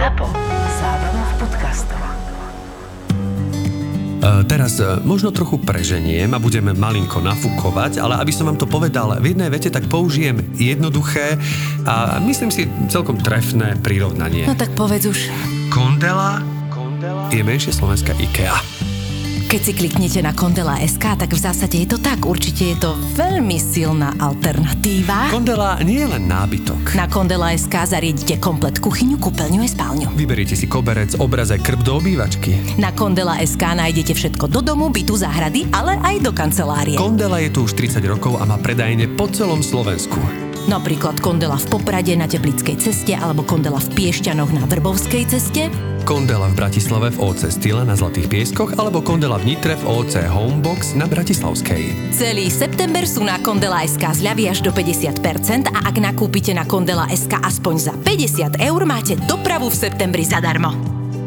ZAPO. Zábrná v podcastov. Uh, teraz uh, možno trochu preženiem a budeme malinko nafúkovať, ale aby som vám to povedal v jednej vete, tak použijem jednoduché a myslím si celkom trefné prirovnanie. No tak povedz už. Kondela, je menšie slovenská IKEA. Keď si kliknete na Kondela.sk, tak v zásade je to tak. Určite je to veľmi silná alternatíva. Kondela nie je len nábytok. Na Kondela.sk zariedite komplet kuchyňu, kúpeľňu aj spálňu. Vyberiete si koberec, obraz aj krb do obývačky. Na Kondela.sk nájdete všetko do domu, bytu, záhrady, ale aj do kancelárie. Kondela je tu už 30 rokov a má predajne po celom Slovensku. Napríklad Kondela v Poprade na Teplickej ceste alebo Kondela v Piešťanoch na Vrbovskej ceste. Kondela v Bratislave v OC Style na Zlatých pieskoch alebo Kondela v Nitre v OC Homebox na Bratislavskej. Celý september sú na Kondela.sk zľavy až do 50% a ak nakúpite na Kondela.sk aspoň za 50 eur, máte dopravu v septembri zadarmo.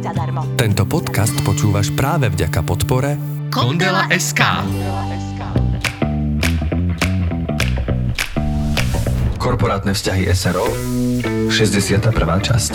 Zadarmo. Tento podcast počúvaš práve vďaka podpore Kondela SK. Korporátne vzťahy SRO 61. časť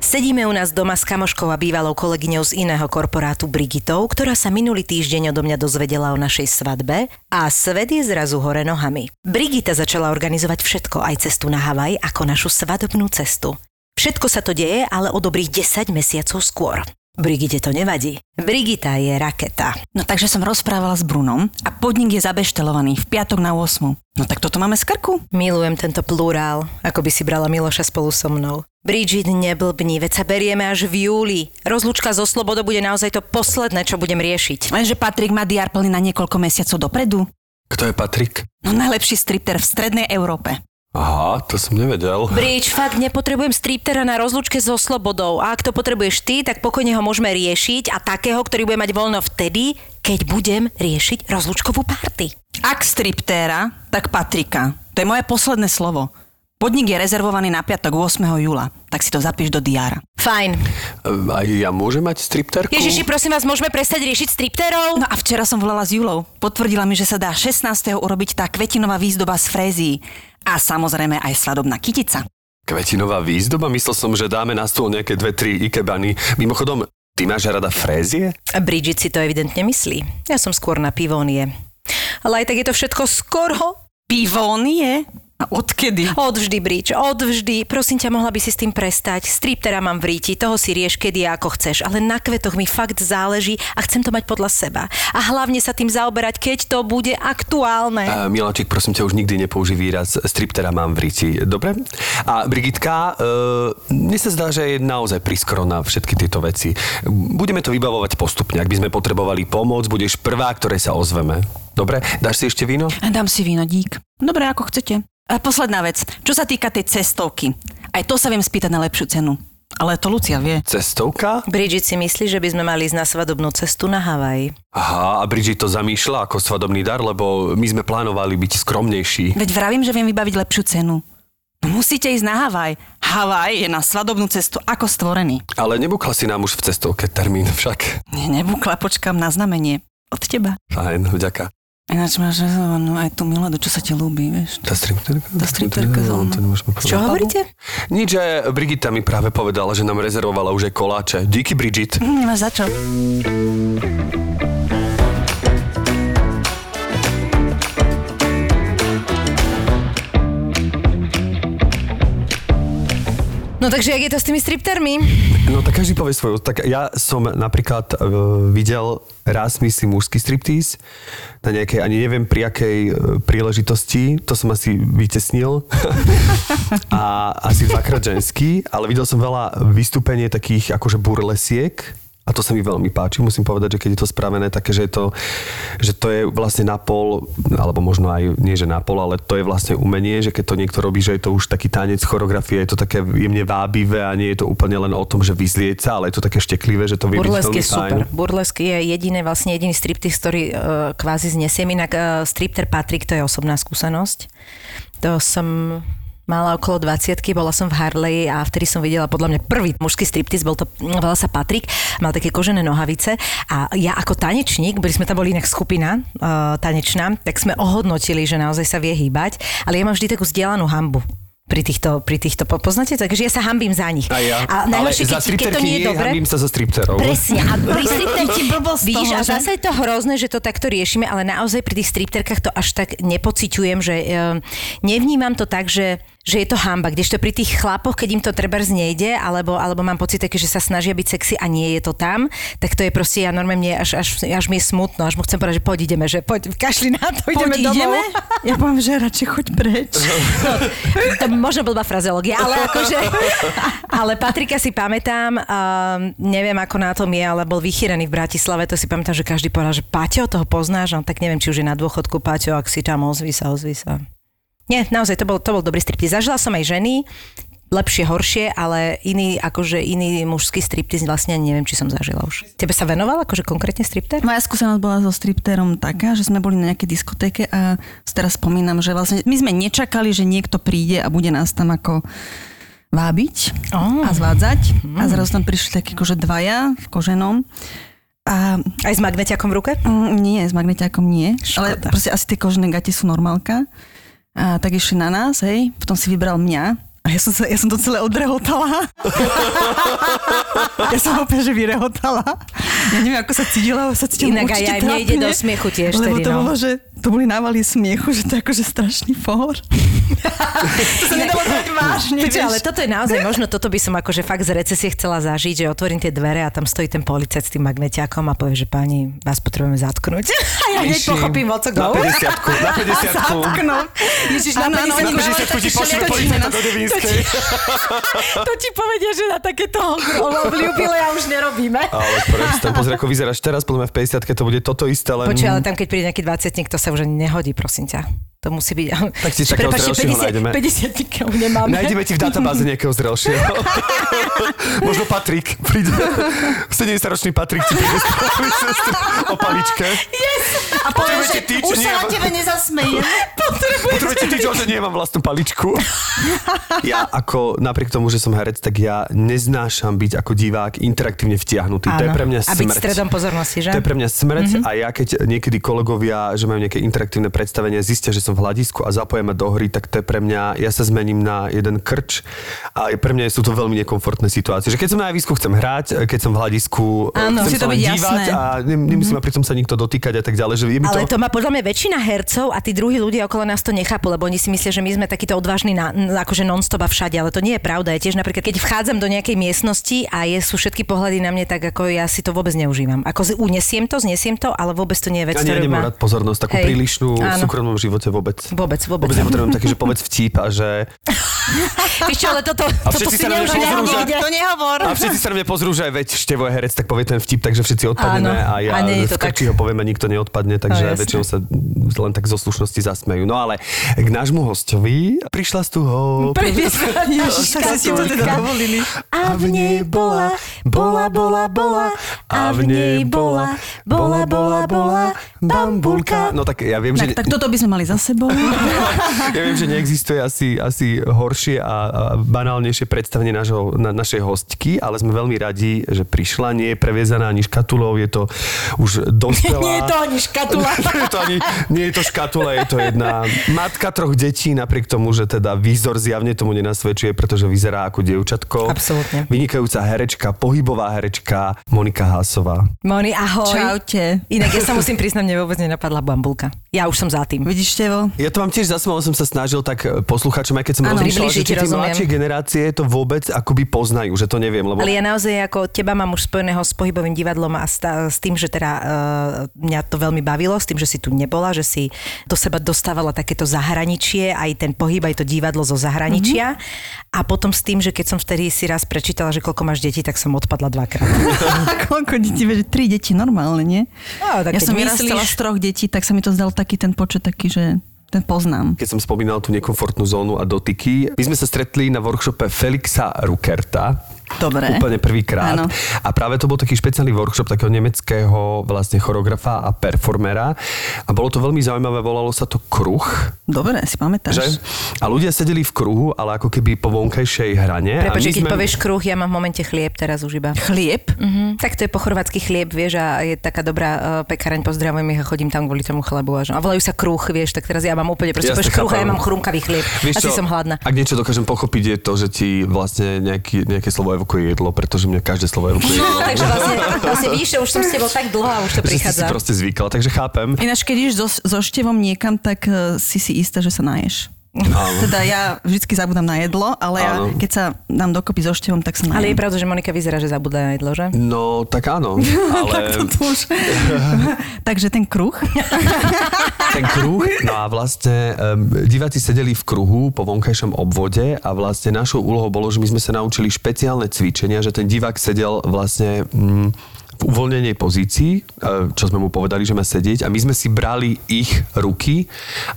Sedíme u nás doma s kamoškou a bývalou kolegyňou z iného korporátu Brigitou, ktorá sa minulý týždeň odo mňa dozvedela o našej svadbe a svet je zrazu hore nohami. Brigita začala organizovať všetko, aj cestu na Havaj, ako našu svadobnú cestu. Všetko sa to deje, ale o dobrých 10 mesiacov skôr. Brigite to nevadí. Brigita je raketa. No takže som rozprávala s Brunom a podnik je zabeštelovaný v piatok na 8. No tak toto máme z krku. Milujem tento plurál, ako by si brala Miloša spolu so mnou. Bridget, neblbni, veď sa berieme až v júli. Rozlúčka zo Slobodou bude naozaj to posledné, čo budem riešiť. Lenže Patrik má diar plný na niekoľko mesiacov dopredu. Kto je Patrik? No najlepší stripter v strednej Európe. Aha, to som nevedel. Bridge, fakt nepotrebujem striptera na rozlúčke so slobodou. A ak to potrebuješ ty, tak pokojne ho môžeme riešiť a takého, ktorý bude mať voľno vtedy, keď budem riešiť rozlúčkovú party. Ak striptéra, tak Patrika. To je moje posledné slovo. Podnik je rezervovaný na piatok 8. júla, tak si to zapíš do diára. Fajn. Aj ja môžem mať stripterku? Ježiši, prosím vás, môžeme prestať riešiť stripterov? No a včera som volala s Julou. Potvrdila mi, že sa dá 16. urobiť tá kvetinová výzdoba z frézií. A samozrejme aj svadobná kytica. Kvetinová výzdoba? Myslel som, že dáme na stôl nejaké dve, tri ikebany. Mimochodom, ty máš rada frézie? A Bridget si to evidentne myslí. Ja som skôr na pivónie. Ale aj tak je to všetko skoro. Pivónie? A odkedy? Odvždy, Bridge, odvždy. Prosím ťa, mohla by si s tým prestať. Striptera mám v ríti, toho si rieš kedy a ako chceš, ale na kvetoch mi fakt záleží a chcem to mať podľa seba. A hlavne sa tým zaoberať, keď to bude aktuálne. Uh, Miláčik, prosím ťa, už nikdy nepoužij výraz striptera mám v ríti. Dobre? A Brigitka, uh, mne sa zdá, že je naozaj priskoro na všetky tieto veci. Budeme to vybavovať postupne. Ak by sme potrebovali pomoc, budeš prvá, ktorej sa ozveme. Dobre? Dáš si ešte víno? Dám si víno, dík. Dobre, ako chcete. A posledná vec, čo sa týka tej cestovky. Aj to sa viem spýtať na lepšiu cenu. Ale to Lucia vie. Cestovka? Bridget si myslí, že by sme mali ísť na svadobnú cestu na Havaj. Aha, a Bridget to zamýšľa ako svadobný dar, lebo my sme plánovali byť skromnejší. Veď vravím, že viem vybaviť lepšiu cenu. No musíte ísť na Havaj. Havaj je na svadobnú cestu ako stvorený. Ale nebukla si nám už v cestovke termín však. Nie, nebukla, počkám na znamenie. Od teba. Fajn, vďaka. Ináč máš rezervovanú aj tú Miladu, čo sa ti ľúbi, vieš? Tá stripterka? Tá stripterka. Čo hovoríte? Nič, že Brigita mi práve povedala, že nám rezervovala už aj koláče. Díky, Bridget. Nemáš za čo. No takže, jak je to s tými striptermi? No tak každý povie svoju. Tak ja som napríklad uh, videl raz, myslím, mužský striptease na nejakej, ani neviem pri akej uh, príležitosti, to som asi vytesnil. a asi dvakrát ženský, ale videl som veľa vystúpenie takých akože burlesiek, a to sa mi veľmi páči, musím povedať, že keď je to spravené také, že je to, že to je vlastne na pol, alebo možno aj nie, že na pol, ale to je vlastne umenie, že keď to niekto robí, že je to už taký tanec, choreografia, je to také jemne vábivé a nie je to úplne len o tom, že vyzlieť sa, ale je to také šteklivé, že to vie Burlesk je super. Burlesk je jediné, vlastne jediný striptease, ktorý uh, kvázi znesiem. Inak uh, stripter Patrik, to je osobná skúsenosť. To som mala okolo 20 bola som v Harley a vtedy som videla podľa mňa prvý mužský striptease, bol to, volal sa Patrik, mal také kožené nohavice a ja ako tanečník, boli sme tam boli inak skupina uh, tanečná, tak sme ohodnotili, že naozaj sa vie hýbať, ale ja mám vždy takú zdieľanú hambu pri týchto, pri týchto, po- poznáte to? Takže ja sa hambím za nich. A ja. A najhoršie, za keď, keď to stripterky nie je dobre. hambím sa za stripterov. Presne. A pri stripterke Ti blbosť z Vidíš, toho, a že? zase je to hrozné, že to takto riešime, ale naozaj pri tých stripterkách to až tak nepociťujem, že um, nevnímam to tak, že že je to hamba, kdežto pri tých chlapoch, keď im to trebárs nejde, alebo, alebo mám pocit také, že sa snažia byť sexy a nie je to tam, tak to je proste, ja normálne až, až, až mi je smutno, až mu chcem povedať, že poď ideme, že poď, kašli na to, ideme Poď, domov. ideme? Ja poviem, že radšej choď preč. No, to možno blbá frazeológia, ale akože... Ale Patrika si pamätám, um, neviem ako na tom je, ale bol vychýrený v Bratislave, to si pamätám, že každý povedal, že Paťo, toho poznáš, no, tak neviem, či už je na dôchodku Paťo, ak si tam ozví sa, ozví sa. Nie, naozaj, to bol, to bol dobrý striptiz. Zažila som aj ženy, lepšie, horšie, ale iný, akože iný mužský striptiz vlastne neviem, či som zažila už. Tebe sa venoval akože konkrétne stripter? Moja skúsenosť bola so stripterom taká, že sme boli na nejakej diskotéke a teraz spomínam, že vlastne my sme nečakali, že niekto príde a bude nás tam ako vábiť Oh. a zvádzať. A zrazu tam prišli takí akože dvaja v koženom. A Aj s magnetiakom v ruke? mm, nie, s magnetiakom nie. Ale Škoda. proste asi tie kožené gate sú normálka. A tak išli na nás, hej. Potom si vybral mňa. A ja som, sa, ja som to celé odrehotala. ja som úplne, že vyrehotala. Ja neviem, ako sa cítila, ale sa cítila Inak aj ide trápne. do smiechu tiež Lebo tedy, to no. bolo, že to boli návaly smiechu, že to je akože strašný for. to sa nedalo brať vážne, Počuj, ale toto je naozaj, možno toto by som akože fakt z recesie chcela zažiť, že otvorím tie dvere a tam stojí ten policajt s tým magnetiakom a povie, že pani, vás potrebujeme zatknúť. A ja hneď pochopím, o co Na go. 50 na 50 Zatknú. Ježiš, Na majú 50 ti pošli všelijaké policajta do Devinskej. To ti povedia, že na takéto obľúbile ja už nerobíme. Ale presne, pozri, ako vyzeráš teraz, podľa mňa v 50 to bude toto isté, len... Počuj, ale tam keď príde nejaký 20 to sa už ani nehodí, prosím ťa. To musí byť... Tak si takého zrelšieho nájdeme. 50 nemáme. Nájdeme ti v databáze nejakého zrelšieho. Možno Patrik. Príde. 70-ročný Patrik ti príde o paličke. A poviem, že tyč, už sa na tebe nezasmejem. Potrebujete ty, že nemám vlastnú paličku. Ja ako, napriek tomu, že som herec, tak ja neznášam byť ako divák interaktívne vtiahnutý. To je Áno. pre mňa A byť smrť. stredom pozornosti, že? To je pre mňa smrť mm-hmm. a ja keď niekedy kolegovia, že majú nejaké interaktívne predstavenie, zistia, že som v hľadisku a zapoja ma do hry, tak to je pre mňa, ja sa zmením na jeden krč a pre mňa sú to veľmi nekomfortné situácie. Že keď som na javisku, chcem hrať, keď som v hľadisku, Áno, chcem sa to byť dívať jasné. a ne, nemusí ma pritom sa nikto dotýkať a tak ďalej. Že je mi Ale to... to má podľa mňa väčšina hercov a tí druhí ľudia okolo nás to nechápu, lebo oni si myslia, že my sme takíto odvážni na, akože non-stop a všade, ale to nie je pravda. Ja tiež napríklad, keď vchádzam do nejakej miestnosti a je, sú všetky pohľady na mne, tak ako ja si to vôbec neužívam. Ako unesiem to, znesiem to, ale vôbec to nie je vec, Ja ktorú nemám ma- rád pozornosť, takú Hej, prílišnú v súkromnom živote vôbec. Vôbec, vôbec. Vôbec nepotrebujem také, že povedz vtip a že... Vieš čo, ale toto, A toto si na mňa neužívam pozrú, že-. To nehovor. A všetci sa na mňa pozrú, že veď Števo je herec, tak povie ten vtip, takže všetci odpadneme a ja a v to tak. krči ho poviem a nikto neodpadne, takže No, väčšinou sa len tak zo slušnosti zasmejú. No ale k nášmu hostovi prišla z toho... Ježiš, tak si to teda dovolili. A v nej bola, bola, bola, bola, a v nej bola, bola, bola, bola, bambulka. No tak ja viem, že... Tak, toto by sme mali za sebou. Ja viem, že neexistuje asi, asi horšie a, a banálnejšie predstavenie našho, na, našej hostky, ale sme veľmi radi, že prišla. Nie je previezaná ani škatulou, je to už dospelá. Nie je to ani škatula. nie, je to ani, nie je to škatula, je to jedna matka troch detí, napriek tomu, že teda výzor zjavne tomu nenasvedčuje, pretože vyzerá ako dievčatko. Absolútne. Vynikajúca herečka, pohybová herečka Monika Hásová. Moni, ahoj. Čaute. Inak ja sa musím priznať, mne vôbec nenapadla bambulka. Ja už som za tým. Vidíš, Tevo? Ja to mám tiež za sebou, som sa snažil tak e, posluchačom, aj keď som Áno, rozmýšľal, že či tie mladšie generácie to vôbec akoby poznajú, že to neviem, lebo... Ale ja naozaj ako teba mám už spojeného s pohybovým divadlom a sta- s tým, že teda uh, mňa to veľmi bavilo, s tým, že si tu nebola, že si do seba dostávala takéto zahraničie, aj ten pohyb, aj to divadlo zo zahraničia. Mm-hmm. A potom s tým, že keď som vtedy si raz prečítala, že koľko máš detí, tak som odpadla dvakrát. Koľko detí, tri deti normálne, nie? No, tak ja som myslíš- vyrastala z troch detí, tak sa mi to zdal taký ten počet taký, že ten poznám. Keď som spomínal tú nekomfortnú zónu a dotyky, my sme sa stretli na workshope Felixa Rukerta. Dobre. Úplne prvýkrát. Áno. A práve to bol taký špeciálny workshop takého nemeckého vlastne choreografa a performera. A bolo to veľmi zaujímavé, volalo sa to Kruh. Dobre, si pamätáš. Že? A ľudia sedeli v kruhu, ale ako keby po vonkajšej hrane. Prepač, keď povieš kruh, ja mám v momente chlieb teraz už iba. Chlieb? Mhm. Tak to je po chorvátsky chlieb, vieš, a je taká dobrá uh, pekareň, pozdravujem ich a chodím tam kvôli tomu chlebu. A, že- a volajú sa kruh, vieš, tak teraz ja mám úplne, proste povieš kruh a ja mám chrumkavý chlieb. Vieš Asi čo, som hladná. Ak niečo dokážem pochopiť, je to, že ti vlastne nejaký, nejaké slovo evokuje jedlo, pretože mňa každé slovo evokuje No, jedlo. takže vlastne, vlastne vidíš, že už som s tebou tak dlho a už to že si si prichádza. proste zvykla, takže chápem. Ináč, keď ideš so, so števom niekam, tak uh, si si istá, že sa naješ. Áno. Teda ja vždycky zabudám na jedlo, ale ja, keď sa dám dokopy so števom, tak sa najem. Ale je pravda, že Monika vyzerá, že zabudá na jedlo, že? No, tak áno, ale Toto už. Takže ten kruh. ten kruh, no a vlastne um, diváci sedeli v kruhu po vonkajšom obvode a vlastne našou úlohou bolo, že my sme sa naučili špeciálne cvičenia, že ten divák sedel vlastne mm, uvoľnenej pozícii, e, čo sme mu povedali, že má sedieť a my sme si brali ich ruky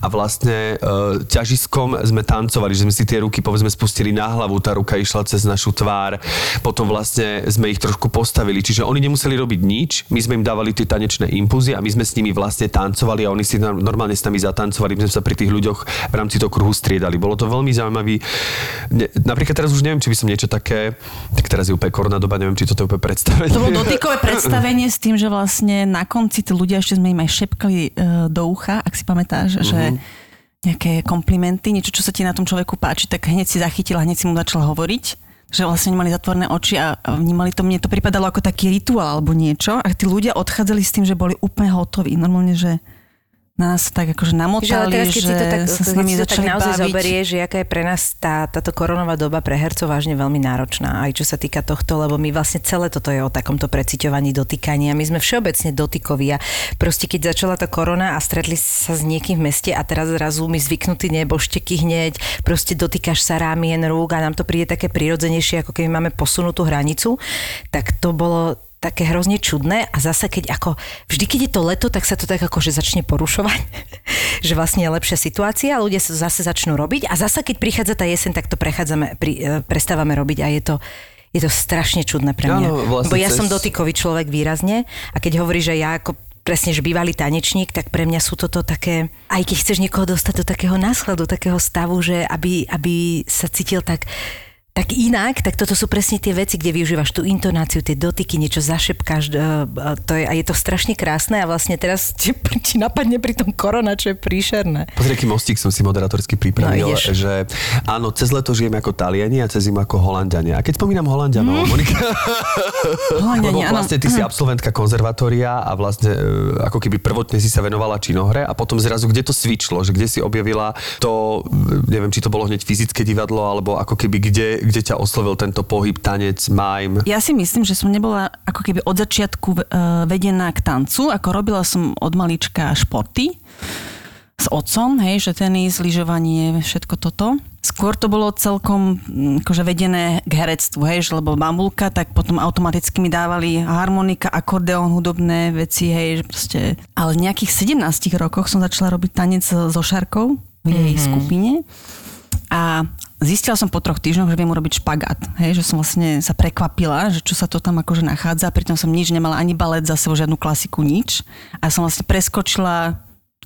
a vlastne e, ťažiskom sme tancovali, že sme si tie ruky povedzme spustili na hlavu, tá ruka išla cez našu tvár, potom vlastne sme ich trošku postavili, čiže oni nemuseli robiť nič, my sme im dávali tie tanečné impulzy a my sme s nimi vlastne tancovali a oni si normálne s nami zatancovali, my sme sa pri tých ľuďoch v rámci toho kruhu striedali. Bolo to veľmi zaujímavý. Ne, napríklad teraz už neviem, či by som niečo také, tak teraz je úplne korona doba, neviem, či toto je úplne predstavenie. To bolo dotykové predstavenie s tým, že vlastne na konci tí ľudia ešte sme im aj šepkali e, do ucha, ak si pamätáš, Mhm. že nejaké komplimenty, niečo, čo sa ti na tom človeku páči, tak hneď si zachytila, hneď si mu začala hovoriť že vlastne nemali zatvorené oči a vnímali to, mne to pripadalo ako taký rituál alebo niečo a tí ľudia odchádzali s tým, že boli úplne hotoví. Normálne, že nás tak akože Že namotali, teraz, keď že si to tak, sa s keď nami to tak začali naozaj baviť. zoberie, že aká je pre nás tá, táto koronová doba pre hercov vážne veľmi náročná, aj čo sa týka tohto, lebo my vlastne celé toto je o takomto preciťovaní, dotýkaní a my sme všeobecne dotykoví a proste keď začala tá korona a stretli sa s niekým v meste a teraz zrazu my zvyknutí nebošteky hneď, proste dotýkaš sa rámien, rúk a nám to príde také prirodzenejšie, ako keby máme posunutú hranicu, tak to bolo také hrozne čudné a zase keď ako, vždy keď je to leto, tak sa to tak akože začne porušovať, že vlastne je lepšia situácia, ľudia sa zase začnú robiť a zase keď prichádza tá jeseň, tak to prechádzame, pri, e, prestávame robiť a je to je to strašne čudné pre mňa. Áno, vlastne Bo ja cez- som dotykový človek výrazne a keď hovorí, že ja ako presne, že bývalý tanečník, tak pre mňa sú toto také, aj keď chceš niekoho dostať do takého následu, takého stavu, že aby, aby sa cítil tak tak inak, tak toto sú presne tie veci, kde využívaš tú intonáciu, tie dotyky, niečo zašepkáš, e, e, to je, a je to strašne krásne a vlastne teraz ti, ti napadne pri tom korona, čo je príšerné. Pozri, aký mostík som si moderátorsky No, pripravil, ideš. že áno, cez leto žijeme ako Taliani a cez zimu ako Holandiania. A keď spomínam Holandianov, Monika, lebo Holandiania, áno. vlastne ty si absolventka konzervatória a vlastne e, ako keby prvotne si sa venovala činohre a potom zrazu kde to svičlo, že kde si objavila to, neviem, či to bolo hneď fyzické divadlo, alebo ako keby kde, kde ťa oslovil tento pohyb, tanec, mime. Ja si myslím, že som nebola ako keby od začiatku uh, vedená k tancu, ako robila som od malička športy s otcom, hej, že tenis, lyžovanie, všetko toto. Skôr to bolo celkom mm, akože vedené k herectvu, hej, že lebo bambulka, tak potom automaticky mi dávali harmonika, akordeón, hudobné veci, hej, že proste... Ale v nejakých 17 rokoch som začala robiť tanec so Šarkou v jej mm-hmm. skupine a zistila som po troch týždňoch, že viem urobiť špagát. Hej, že som vlastne sa prekvapila, že čo sa to tam akože nachádza. Pritom som nič nemala, ani balet za sebou, žiadnu klasiku, nič. A som vlastne preskočila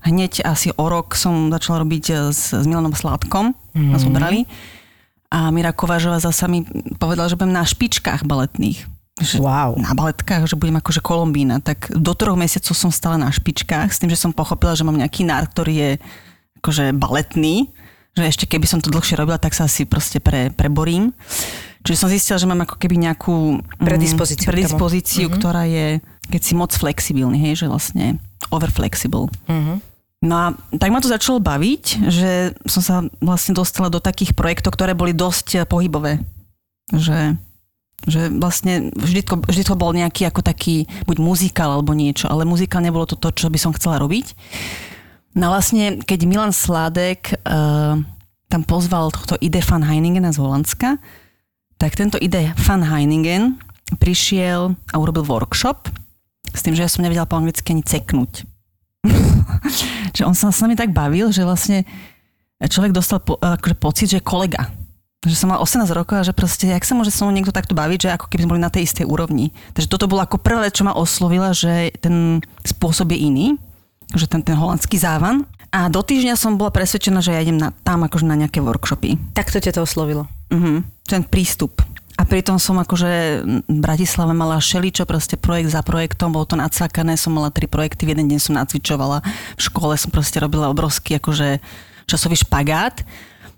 hneď asi o rok som začala robiť e, s, s Milanom Sládkom. Mm-hmm. Nás zobrali. A Mira Kovážová zasa mi povedala, že budem na špičkách baletných. Že Wow. Na baletkách, že budem akože Kolombína. Tak do troch mesiacov som stala na špičkách s tým, že som pochopila, že mám nejaký nár, ktorý je akože baletný že ešte keby som to dlhšie robila, tak sa asi proste pre, preborím. Čiže som zistila, že mám ako keby nejakú mm, Predispozíciu tomu. predispozíciu ktorá je, keď si moc flexibilný, hej, že vlastne overflexible. No a tak ma to začalo baviť, že som sa vlastne dostala do takých projektov, ktoré boli dosť pohybové. Že, že vlastne vždy to, vždy to bol nejaký ako taký buď muzikál alebo niečo, ale muzikál nebolo to to, čo by som chcela robiť. No vlastne, keď Milan Sládek uh, tam pozval tohto Ide van Heiningena z Holandska, tak tento Ide van Heiningen prišiel a urobil workshop s tým, že ja som nevedela po anglicky ani ceknúť. že on sa s nami tak bavil, že vlastne človek dostal po, akože pocit, že je kolega. že som mala 18 rokov a že proste, jak sa môže so mnou niekto takto baviť, že ako keby sme boli na tej istej úrovni. Takže toto bolo ako prvé, čo ma oslovila, že ten spôsob je iný, že ten, ten holandský závan. A do týždňa som bola presvedčená, že ja idem na, tam akože na nejaké workshopy. Tak to ťa to oslovilo. Uh-huh. Ten prístup. A pritom som akože v Bratislave mala šeličo, proste projekt za projektom, bolo to nacvakané, som mala tri projekty, v jeden deň som nacvičovala, v škole som proste robila obrovský akože časový špagát.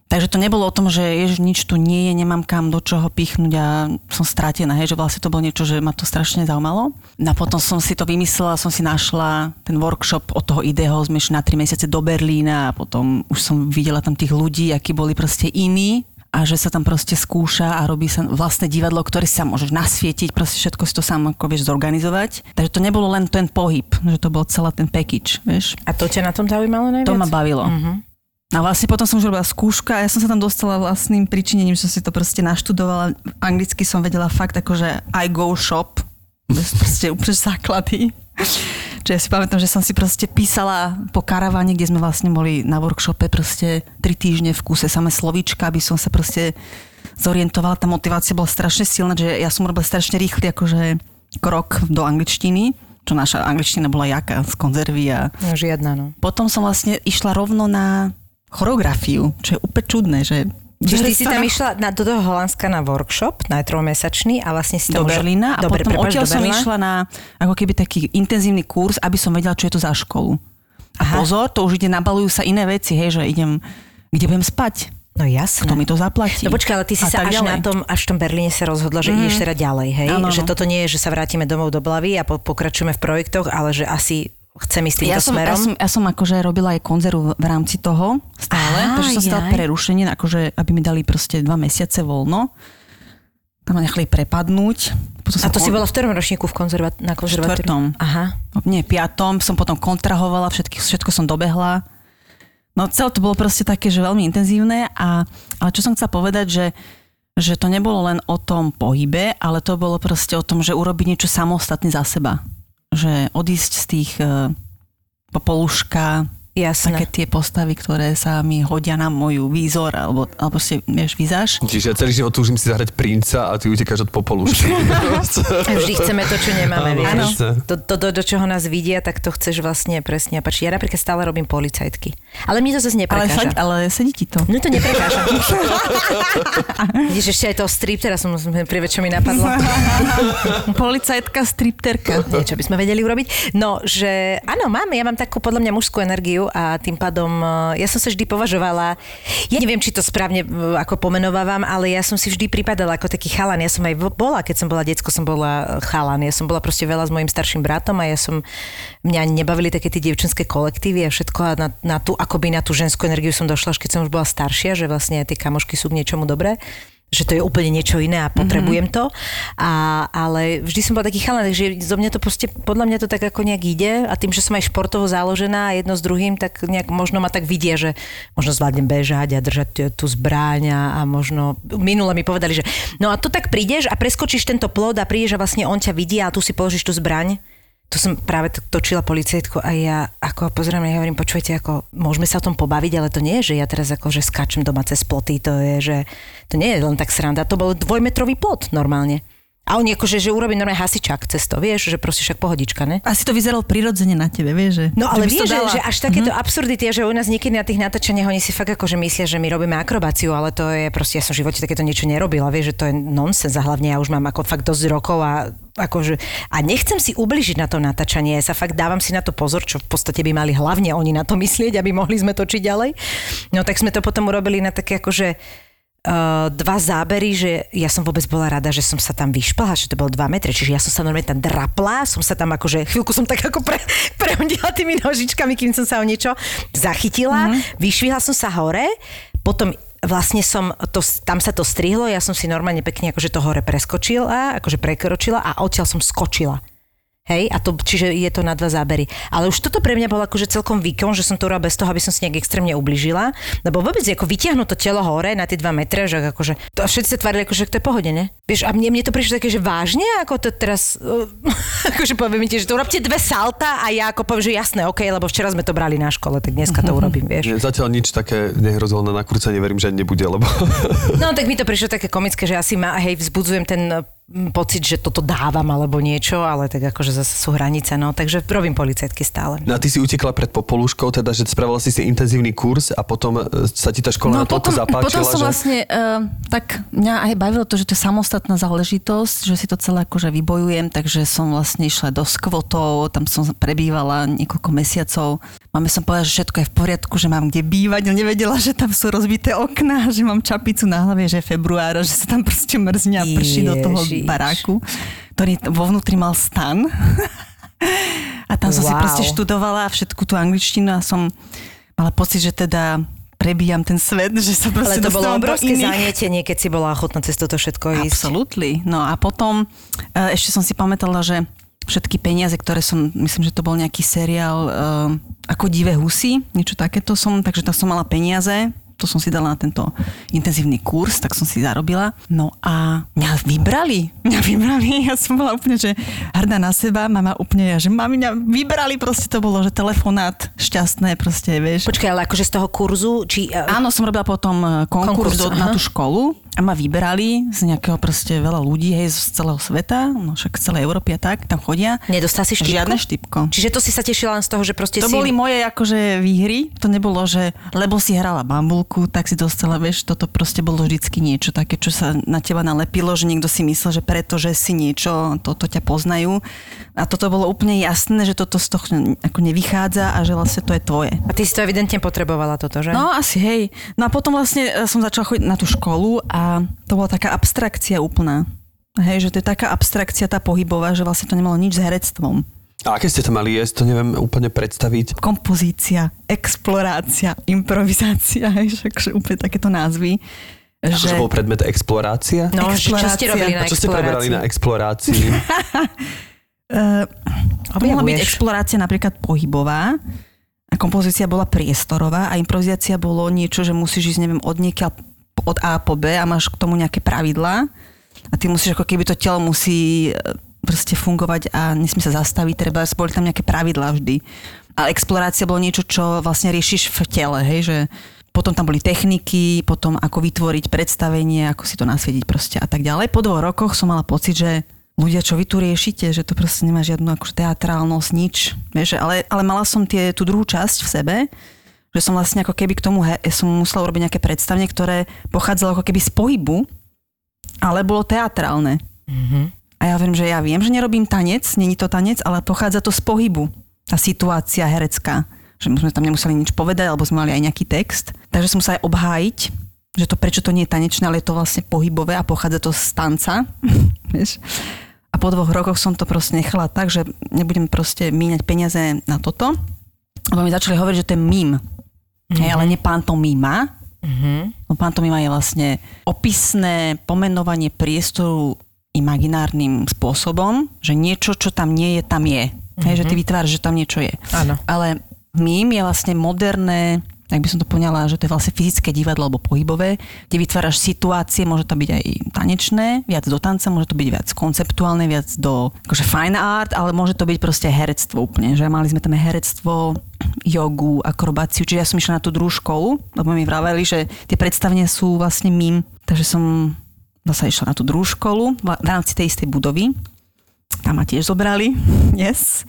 Takže to nebolo o tom, že jež nič tu nie je, nemám kam do čoho pichnúť a som stratená, hej, že vlastne to bolo niečo, že ma to strašne zaujímalo. No a potom som si to vymyslela, som si našla ten workshop od toho ideo, sme išli na tri mesiace do Berlína a potom už som videla tam tých ľudí, akí boli proste iní a že sa tam proste skúša a robí sa vlastné divadlo, ktoré sa môžeš nasvietiť, proste všetko si to sám ako vieš zorganizovať. Takže to nebolo len ten pohyb, že to bol celá ten package, vieš. A to ťa na tom zaujímalo najviac? To ma bavilo. Mhm. A vlastne potom som už robila skúška a ja som sa tam dostala vlastným príčinením, že som si to proste naštudovala. Anglicky som vedela fakt akože I go shop, bez proste úplne základy. Čiže ja si pamätám, že som si proste písala po karavane, kde sme vlastne boli na workshope proste tri týždne v kúse samé slovíčka, aby som sa proste zorientovala. Tá motivácia bola strašne silná, že ja som robila strašne rýchly akože krok do angličtiny čo naša angličtina bola jaká z konzervy a... No, žiadna, no. Potom som vlastne išla rovno na choreografiu, čo je úplne čudné, že Čiže ty si tam išla na, do toho Holandska na workshop, na trojmesačný a vlastne si do tam Berlína a Dobre, potom prepáč, odtiaľ do som išla na ako keby taký intenzívny kurz, aby som vedela, čo je to za školu. A Aha. pozor, to už ide, nabalujú sa iné veci, hej, že idem, kde budem spať, No jasné. kto mi to zaplatí. No počkaj, ale ty si a sa až ďalej. na tom, až v tom Berlíne sa rozhodla, že mm. ideš teda ďalej, hej? Áno, že áno. toto nie je, že sa vrátime domov do Blavy a po, pokračujeme v projektoch, ale že asi chcem ísť týmto ja som, smerom. ja, som, ja som akože robila aj konzervu v rámci toho stále, Á, takže som stala prerušenie, akože aby mi dali proste dva mesiace voľno. Tam ma nechali prepadnúť. Potom a to si kon- bola v ktorom ročníku v konzerva- na konzervatóriu? štvrtom. Aha. nie, piatom, som potom kontrahovala, všetky, všetko som dobehla. No celé to bolo proste také, že veľmi intenzívne, a, ale čo som chcela povedať, že, že to nebolo len o tom pohybe, ale to bolo proste o tom, že urobiť niečo samostatne za seba. Že odísť z tých uh, popoluška, Jasné. také tie postavy, ktoré sa mi hodia na moju výzor, alebo, alebo si, vieš, výzaž. Čiže ja celý život túžim si zahrať princa a ty utekáš od popolušky. Vždy chceme to, čo nemáme, Áno, vieš. To, to, to, do čoho nás vidia, tak to chceš vlastne presne. Pači, ja napríklad stále robím policajtky. Ale mne to zase Ale, neprekáža. fakt, ale sedí ti to. Mne to neprekáža. Vidíš, ešte aj toho strip, teraz som prvé, čo mi napadlo. Policajtka, stripterka. Niečo by sme vedeli urobiť. No, že áno, máme, ja mám takú podľa mňa mužskú energiu a tým pádom eh, ja som sa vždy považovala, ja neviem, či to správne eh, ako pomenovávam, ale ja som si vždy pripadala ako taký chalan. Ja som aj bola, keď som bola decko, som bola chalan. Ja som bola proste veľa s mojim starším bratom a ja som, mňa nebavili také tie dievčenské kolektívy a všetko a na, na tú, akoby na tú ženskú energiu som došla, až keď som už bola staršia, že vlastne tie kamošky sú k niečomu dobré že to je úplne niečo iné a potrebujem to. A, ale vždy som bola taký chalan, takže zo mňa to proste, podľa mňa to tak ako nejak ide a tým, že som aj športovo založená a jedno s druhým, tak nejak možno ma tak vidia, že možno zvládnem bežať a držať tú zbráň a, a možno, minule mi povedali, že no a to tak prídeš a preskočíš tento plod a prídeš a vlastne on ťa vidí a tu si položíš tú zbraň to som práve to- točila policajtku a ja ako pozerám, ja hovorím, počujete, ako môžeme sa o tom pobaviť, ale to nie je, že ja teraz ako, že skáčem doma cez ploty, to je, že to nie je len tak sranda, to bol dvojmetrový plot normálne. A oni akože, že urobí normálne hasičák cez to, vieš, že proste však pohodička, ne? Asi to vyzeralo prirodzene na tebe, vieš, že... No ale to vieš, že, dala. že až takéto mm-hmm. absurdity, že u nás niekedy na tých natáčaniach oni si fakt akože myslia, že my robíme akrobáciu, ale to je proste, ja som v živote takéto niečo nerobila, vieš, že to je nonsens a hlavne ja už mám ako fakt dosť rokov a akože, a nechcem si ubližiť na to natáčanie, ja sa fakt dávam si na to pozor, čo v podstate by mali hlavne oni na to myslieť, aby mohli sme točiť ďalej. No tak sme to potom urobili na také akože dva zábery, že ja som vôbec bola rada, že som sa tam vyšplhala, že to bolo 2 metre, čiže ja som sa normálne tam drapla, som sa tam akože, chvíľku som tak ako pre, prehodila tými nožičkami, kým som sa o niečo zachytila, mm-hmm. vyšvihla som sa hore, potom vlastne som, to, tam sa to strihlo, ja som si normálne pekne akože to hore preskočila, akože prekročila a odtiaľ som skočila. Hej, a to, čiže je to na dva zábery. Ale už toto pre mňa bolo akože celkom výkon, že som to robila bez toho, aby som si nejak extrémne ubližila. Lebo vôbec ako vytiahnuť to telo hore na tie dva metre, že akože, to všetci sa tvárili, akože to je pohode, ne? Vieš, a mne, mne to prišlo také, že vážne, ako to teraz, uh, akože poviem ti, že to urobte dve salta a ja ako poviem, že jasné, OK, lebo včera sme to brali na škole, tak dneska to urobím, vieš. Zatiaľ nič také nehrozilo na nakrúcanie, verím, že nebude, lebo... No tak mi to prišlo také komické, že asi ma, hej, vzbudzujem ten pocit, že toto dávam alebo niečo, ale tak akože zase sú hranice, no, takže robím policajtky stále. No a ty si utekla pred Popoluškou, teda, že spravila si si intenzívny kurz a potom e, sa ti tá škola no, na toľko zapáčila, potom som že... vlastne, uh, tak mňa aj bavilo to, že to je samostatná záležitosť, že si to celé akože vybojujem, takže som vlastne išla do skvotov, tam som prebývala niekoľko mesiacov. Máme som povedala, že všetko je v poriadku, že mám kde bývať, nevedela, že tam sú rozbité okná, že mám čapicu na hlave, že je február, že sa tam proste mrzne a prší do toho Ježiš. baráku, ktorý vo vnútri mal stan. A tam som si Wow. proste študovala všetku tú angličtinu a som mala pocit, že teda prebíjam ten svet, že sa Ale proste to bolo obrovské zanietenie, keď si bola ochotná cez toto všetko ísť. Absolutely. No a potom e, ešte som si pamätala, že všetky peniaze, ktoré som, myslím, že to bol nejaký seriál uh, ako Divé husy, niečo takéto som, takže tam som mala peniaze, to som si dala na tento intenzívny kurz, tak som si zarobila. No a mňa vybrali, mňa vybrali, ja som bola úplne, že hrdá na seba, mama úplne, že mami mňa vybrali, proste to bolo, že telefonát šťastné, proste, vieš. Počkaj, ale akože z toho kurzu, či... e, Áno, som robila potom e, konkurs, Konkurs, do, na tú školu a ma vyberali z nejakého proste veľa ľudí, hej, z celého sveta, no však z celej Európy a tak, tam chodia. Nedostala si štipku? Žiadne štipko. Čiže to si sa tešila len z toho, že proste To si... boli moje akože výhry, to nebolo, že lebo si hrala bambulku, tak si dostala, vieš, toto proste bolo vždycky niečo také, čo sa na teba nalepilo, že niekto si myslel, že preto, že si niečo, toto ťa poznajú. A toto bolo úplne jasné, že toto z toho ako nevychádza a že vlastne to je tvoje. A ty si to evidentne potrebovala toto, že? No asi, hej. No a potom vlastne e, som začala chodiť na tú školu a to bola taká abstrakcia úplná. Hej, že to je taká abstrakcia tá pohybová, že vlastne to nemalo nič s herectvom. A aké ste to mali jesť, to neviem úplne predstaviť. Kompozícia, explorácia, improvizácia, hej, že akože úplne takéto názvy. Akože bol predmet explorácia? No, že čo ste explorácia. robili na A čo ste preberali na explorácii? Uh, mohla byť explorácia napríklad pohybová, a kompozícia bola priestorová a improvizácia bolo niečo, že musíš ísť, neviem, od niekiaľ od A po B a máš k tomu nejaké pravidlá a ty musíš, ako keby to telo musí e, proste fungovať a nesmie sa zastaviť, treba, boli tam nejaké pravidlá vždy. A explorácia bolo niečo, čo vlastne riešiš v tele, hej, že potom tam boli techniky, potom ako vytvoriť predstavenie, ako si to nasvietiť proste a tak ďalej. Po dvoch rokoch som mala pocit, že ľudia, čo vy tu riešite, že to proste nemá žiadnu akože teatrálnosť, nič. Vieš, ale, ale mala som tie, tú druhú časť v sebe, že som vlastne ako keby k tomu, he, som musela urobiť nejaké predstavenie, ktoré pochádzalo ako keby z pohybu, ale bolo teatrálne. Mhm. A ja viem, že ja viem, že nerobím tanec, není to tanec, ale pochádza to z pohybu. Tá situácia herecká. Že sme tam nemuseli nič povedať, alebo sme mali aj nejaký text. Takže som sa aj obhájiť, že to prečo to nie je tanečné, ale je to vlastne pohybové a pochádza to z tanca. A po dvoch rokoch som to proste nechala tak, že nebudem proste míňať peniaze na toto. Lebo mi začali hovoriť, že to je mím. Mm-hmm. Hej, ale nie pantomíma. Mm-hmm. Pantomíma je vlastne opisné pomenovanie priestoru imaginárnym spôsobom, že niečo, čo tam nie je, tam je. Mm-hmm. Hej, že ty vytváraš, že tam niečo je. Áno. Ale mím je vlastne moderné, ak by som to poňala, že to je vlastne fyzické divadlo alebo pohybové, kde vytváraš situácie, môže to byť aj tanečné, viac do tanca, môže to byť viac konceptuálne, viac do akože fine art, ale môže to byť proste herectvo úplne, že mali sme tam herectvo, jogu, akrobáciu, čiže ja som išla na tú druhú školu, lebo mi vraveli, že tie predstavenia sú vlastne mím, takže som zase išla na tú druhú školu v rámci tej istej budovy. Tam ma tiež zobrali, yes.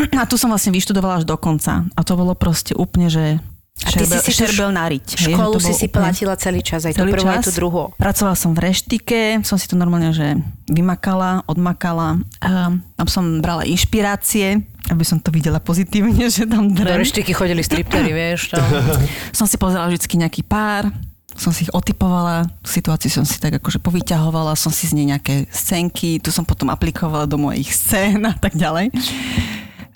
A tu som vlastne vyštudovala až do konca. A to bolo proste úplne, že A ty si si tú šerbel na riť. hej, že Školu si si úplne- platila celý čas, aj tú prvú, aj tú druhú. Pracovala som v reštike, som si to normálne, že vymakala, odmakala. A tam som brala inšpirácie, aby som to videla pozitívne, že tam Do drem. reštiky chodili striptery, vieš. Tam. Som si pozerala vždy nejaký pár, som si ich otypovala, situáciu som si tak akože povyťahovala, som si z nej nejaké scénky, tu som potom aplikovala do mojich scén a tak ďalej.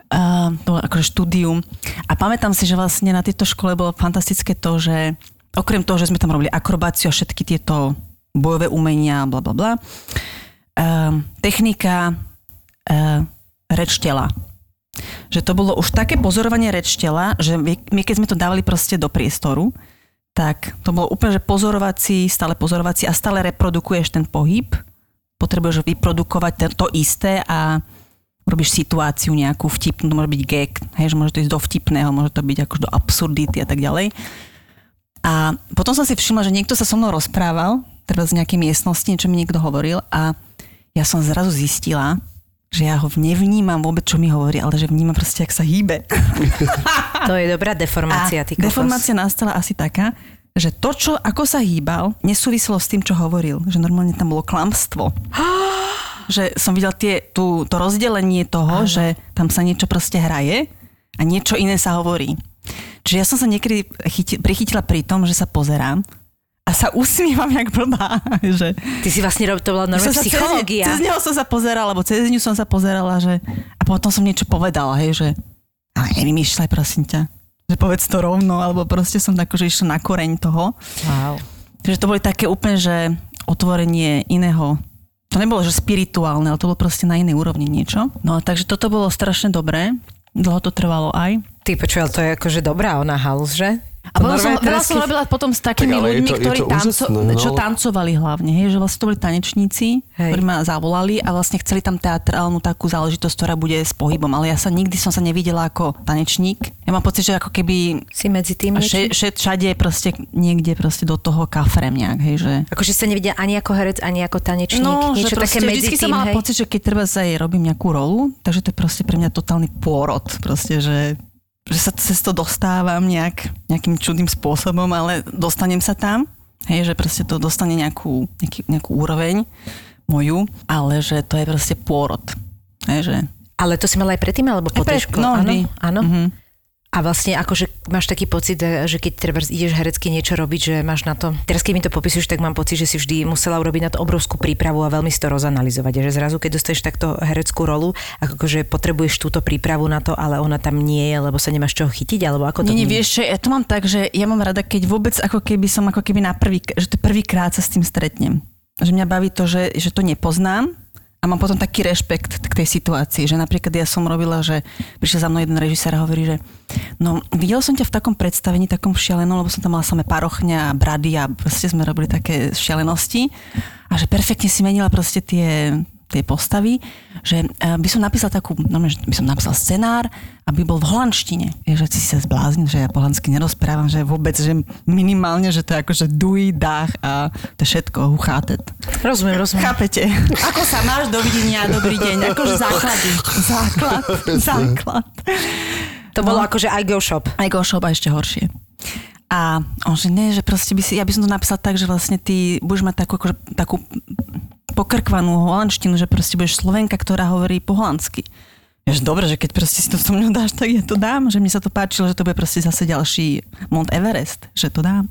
Uh, bolo akože štúdium. A pamätám si, že vlastne na tejto škole bolo fantastické to, že okrem toho, že sme tam robili akrobáciu a všetky tieto bojové umenia, bla bla bla, uh, technika, uh, reč. Že to bolo už také pozorovanie reč tela, že my my keď sme to dávali proste do priestoru, tak to bolo úplne, že pozorovací, stále pozorovací a stále reprodukuješ ten pohyb, potrebuješ vyprodukovať to isté a robíš situáciu nejakú vtipnú, to môže byť gag, hej, že môže to ísť do vtipného, môže to byť akož do absurdity a tak ďalej. A potom som si všimla, že niekto sa so mnou rozprával, teda z nejakej miestnosti, niečo mi niekto hovoril a ja som zrazu zistila, že ja ho nevnímam vôbec, čo mi hovorí, ale že vnímam proste, jak sa hýbe. To je dobrá deformácia, ty kokos. deformácia nastala asi taká, že to, čo, ako sa hýbal, nesúviselo s tým, čo hovoril. Že normálne tam bolo klamstvo. že som videl tie, tú, to rozdelenie toho, že tam sa niečo proste hraje a niečo iné sa hovorí. Čiže ja som sa niekedy chyti, prichytila pri tom, že sa pozerám a sa usmievam jak blbá. Že, Ty si vlastne robil, to bola normálna sa psychológia. Cez, cez neho som sa pozerala, alebo cez ňu som sa pozerala, že... A potom som niečo povedala, hej, že... Ale nevymýšľaj, prosím ťa. Že povedz to rovno, alebo proste som tak, že išla na koreň toho. Wow. Takže to boli také úplne, že otvorenie iného to nebolo, že spirituálne, ale to bolo proste na inej úrovni niečo. No takže toto bolo strašne dobré. Dlho to trvalo aj. Ty počúval, to je akože dobrá ona halus, že? A To potom som, veľa teraz, som robila potom s takými Tak je ľuďmi, to- je ktorí to tanco, úžasné, no. čo tancovali hlavne, hej, že vlastne to boli tanečníci, Hej. ktorí ma zavolali a vlastne chceli tam teatrálnu takú záležitosť, ktorá bude s pohybom, ale ja sa nikdy som sa nevidela ako tanečník. Ja mám pocit, že ako keby Si medzi tým še, še, všade proste niekde proste do toho kafrem nejak, hej, že... Akože sa nevidia ani ako herec, ani ako tanečník. No, Niečo že proste také medzi tým, som mala hej? pocit, že keď treba sa jej robím nejakú rolu, takže to je proste pre mňa totálny pôrod. Proste, že, že sa cez to dostávam nejak, nejakým čudným spôsobom, ale dostanem sa tam. Hej, že proste to dostane nejakú, nejaký, nejakú úroveň moju, ale že to je proste pôrod. Hej, že... Ale to si mala aj predtým, alebo po tej škole? no, áno, áno. Mhm. A vlastne akože máš taký pocit, e, že keď treba ideš herecky niečo robiť, že máš na to... Teraz keď mi to popisuješ, tak mám pocit, že si vždy musela urobiť na to obrovskú prípravu a veľmi si to rozanalizovať. A že zrazu, keď dostaneš takto hereckú rolu, akože potrebuješ túto prípravu na to, ale ona tam nie je, lebo sa nemáš čoho chytiť, alebo ako to Nie, nie, vieš ja to mám tak, že ja mám rada, keď vôbec ako keby som ako keby na prvý, že to prvýkrát sa s tým stretnem. Že mňa baví to, že, že to nepoznám a mám potom taký rešpekt k tej situácii, že napríklad ja som robila, že prišiel za mnou jeden režisér a hovorí, že no videl som ťa v takom predstavení, takom šialenom, lebo som tam mala samé parochňa a brady a proste sme robili také šialenosti. A že perfektne si menila proste tie, tie postavy, že eh, by som napísal takú, no, že by som napísal scenár, aby bol v holandštine. Vieš, že si sa zbláznil, že ja po holandsky nerozprávam, že vôbec, že minimálne, že to je akože duj, dách a to je všetko, huchátet. Rozumiem, rozumiem. Chápete? Ako sa máš, dovidenia, dobrý deň, akože základy. Základ, základ. To bolo No. akože I go shop. Aj go shop a ešte horšie. A on že nie, že proste by si, ja by som to napísal tak, že vlastne ty budeš mať takú, akože, takú pokrkvanú holandštinu, že proste budeš Slovenka, ktorá hovorí po holandsky. Jež dobre, že keď proste si to so mnou dáš, tak ja to dám, že mne sa to páčilo, že to bude proste zase ďalší Mount Everest, že to dám.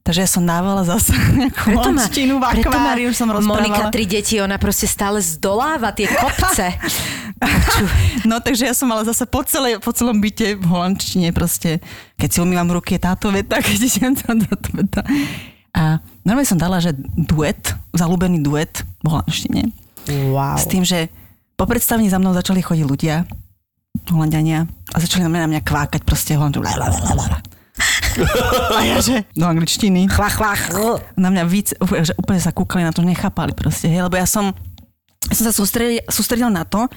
Takže ja som dávala zase nejakú v preto má akváriu, som rozprávala. Monika tri deti, ona proste stále zdoláva tie kopce. No takže ja som mala zase po, celé, po celom byte v holandštine proste, keď si umývam ruky, je táto veta, keď idem tam táto veta. A normálne som dala, že duet, zalúbený duet v holandštine. Wow. S tým, že po predstavení za mnou začali chodiť ľudia, holandiania, a začali na mňa, na mňa kvákať proste holandčinu. A ja, že do angličtiny. Chvach, chvach. Na mňa víc, že úplne sa kúkali na to, nechápali proste, hej, lebo ja som, ja som sa sústredila, sústredila na to,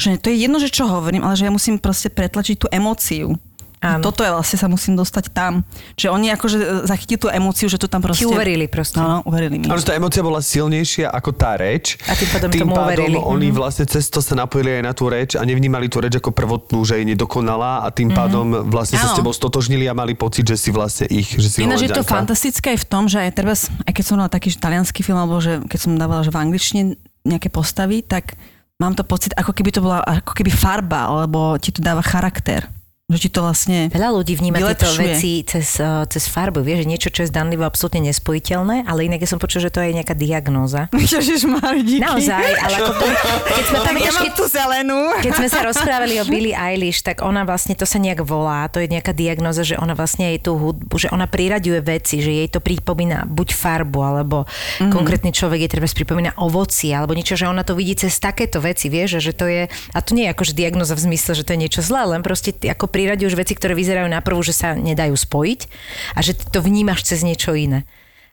že to je jedno, že čo hovorím, ale že ja musím proste pretlačiť tú emóciu. Áno. Toto je vlastne sa musím dostať tam. Že oni akože zachytili tú emóciu, že to tam proste... Ti uverili proste. No, uverili mi. Ale že tá emócia bola silnejšia ako tá reč. A tým pádom tým tomu pádom uverili. oni Mhm. vlastne cez to sa napojili aj na tú reč a nevnímali tú reč ako prvotnú, že je nedokonalá a tým pádom vlastne sa s Áno. tebou stotožnili a mali pocit, že si vlastne ich, že si Ináč je to fantastické aj v tom, že aj treba, aj keď som mala taký talianský film, alebo že keď som dávala že v angličtine nejaké postavy, tak mám to pocit, ako keby to bola ako keby farba, alebo ti to dáva charakter. Že ti to vlastne... Veľa ľudí vníma tieto veci cez, eh, cez farbu, vieš, že niečo, čo je zdanlivo absolútne nespojiteľné, ale inak ja som počul, že to je nejaká diagnóza. Ježišmar, díky. Naozaj, ale ako to, keď sme tam, Ja keď, tú zelenú. keď sme sa rozprávali o Billie Eilish, tak ona vlastne, to sa nejak volá, to je nejaká diagnoza, že ona vlastne jej tú hudbu, že ona priraďuje veci, že jej to pripomína buď farbu, alebo Mhm. mm-hmm. konkrétny človek jej treba pripomína ovocie, alebo niečo, že ona to vidí cez takéto veci, vieš, že to je, a to nie je akože diagnoza v zmysle, že to je niečo zlé, len proste ako priraďuješ veci, ktoré vyzerajú na prvú, že sa nedajú spojiť a že ty to vnímaš cez niečo iné.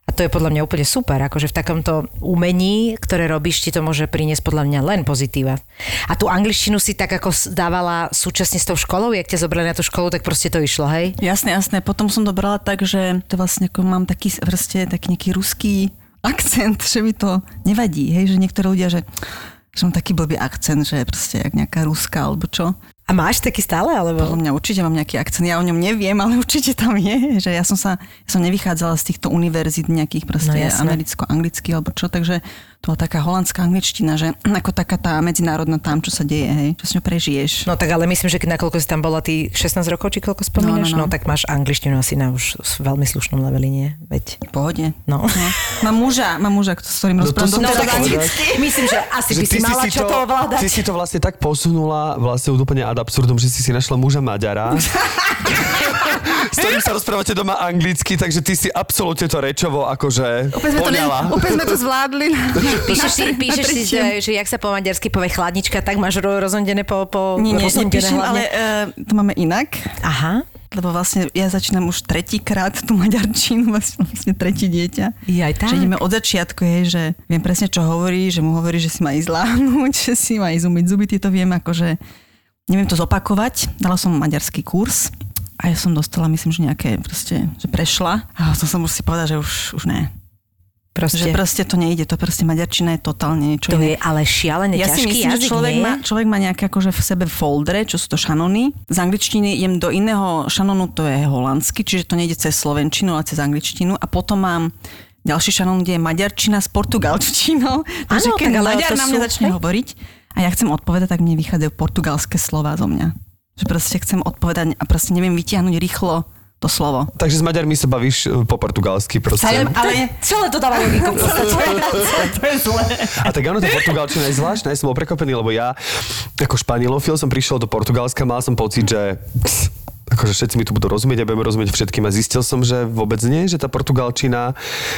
A to je podľa mňa úplne super, akože v takomto umení, ktoré robíš, ti to môže priniesť podľa mňa len pozitíva. A tú angličtinu si tak ako dávala súčasne s tou školou, jak ťa zobrali na tú školu, tak proste to išlo, hej? Jasné, jasné. Potom som to brala tak, že to vlastne ako mám taký proste taký nejaký ruský akcent, že mi to nevadí, hej, že niektorí ľudia, že, že mám taký blbý akcent, že proste jak nejaká ruská alebo čo. A máš taký stále, alebo? Podľa mňa určite mám nejaký akcent, ja o ňom neviem, ale určite tam je, že ja som sa, ja som nevychádzala z týchto univerzít nejakých proste No americko-anglických alebo čo, takže to bola taká holandská angličtina, že ako taká tá medzinárodná tam, čo sa deje, hej, čo s ňou prežiješ. No tak ale myslím, že keď nakoľko si tam bola ty 16 rokov, či koľko spomínaš, no, No, no, no. tak máš angličtinu asi na už veľmi slušnom leveli, nie? Veď. V pohode. No. No. Mám muža, mám muža, s ktorým No to rozprávam No tak myslím, že asi by Že si mala čo to ovládať. ty si to vlastne tak posunula vlastne úplne ad absurdum, že si si našla muža Maďara, s ktorým sa rozprávate doma anglicky, takže ty si absolútne to rečovo akože Úplne sme, to ne, sme to zvládli. Píšeš si, píšeš si že, že jak sa po maďarsky povie chladnička, tak máš ro- rozondené po, po Nie, nie, nepíšem, ale uh, to máme inak. Aha. Lebo vlastne ja začínam už tretíkrát tú maďarčinu, vlastne, vlastne tretí dieťa. Jaj, tak. Že ideme od začiatku, hej, že viem presne, čo hovorí, že mu hovorí, že si má ísť láhnuť, že si má ísť umyť zuby, to viem, akože neviem to zopakovať. Dala som maďarský kurz a ja som dostala, myslím, že nejaké proste, že prešla. A to som už si povedala, že už, už ne. Proste. Že proste to nejde, to proste maďarčina je totálne niečo to iné. je ale šialené Ja si ťažký myslím, že jazyk, človek nie? má, človek má nejaké akože v sebe foldre, čo sú to šanony. Z angličtiny idem do iného šanonu, to je holandsky, čiže to nejde cez slovenčinu, ale cez angličtinu. A potom mám ďalší šanon, kde je maďarčina s portugalčinou. Takže keď tak Maďar na mňa začne hej. hovoriť a ja chcem odpovedať, tak mne vychádzajú portugalské slova zo mňa. Že proste chcem odpovedať a proste neviem vytiahnuť rýchlo to slovo. Takže s Maďarmi sa bavíš e, po portugalsky proste. Ale, Ale- celé to dáva logiku to je zlé. A tak áno, tá portugalčina je zvláštna, ja som bol prekvapený, lebo ja ako španielofil som prišiel do Portugalska, mal som pocit, že akože všetci mi tu budú rozumieť a budeme rozumieť všetkým a zistil som, že vôbec nie, že tá portugalčina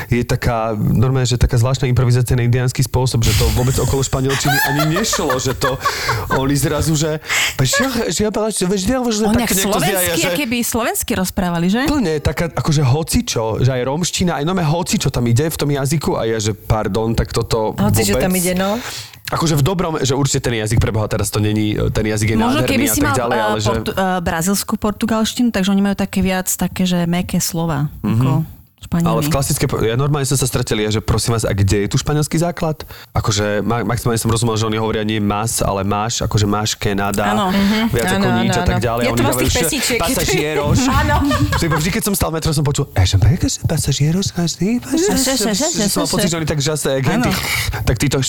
je taká, normálne, že taká zvláštna improvizácia na indiánsky spôsob, že to vôbec okolo španielčiny ani nešlo, že to oni zrazu, že že ja že že On zjaje, slovensky, že keby slovensky rozprávali, že? Plne, taká akože hocičo, že aj romština, aj nome hocičo tam ide v tom jazyku a je, že pardon, tak toto Hoci, že vôbec. tam ide, no. Akože v dobrom, že určite ten jazyk preboha teraz to není, ten jazyk je Možno nádherný keby a si tak mal ďalej, ale že... portu, uh, brazilskú portugalštinu, takže oni majú také viac také, že meké slova. Mm-hmm. Ako Španieli. Ale v klasické, ja normálne som sa streteli, že prosím vás, a kde je tu španielský základ? Akože ma, maximálne som rozumel, že oni hovoria nie mas, ale máš, akože máš Canada, Áno. viac Áno, ako áno, nič a tak ďalej. Je a to vás tých dávajú pesničiek. Pasagieros. Áno. Vždy, keď som stal metro, som počul, e, že a že som mal pocit, že oni tak žase, tak títo...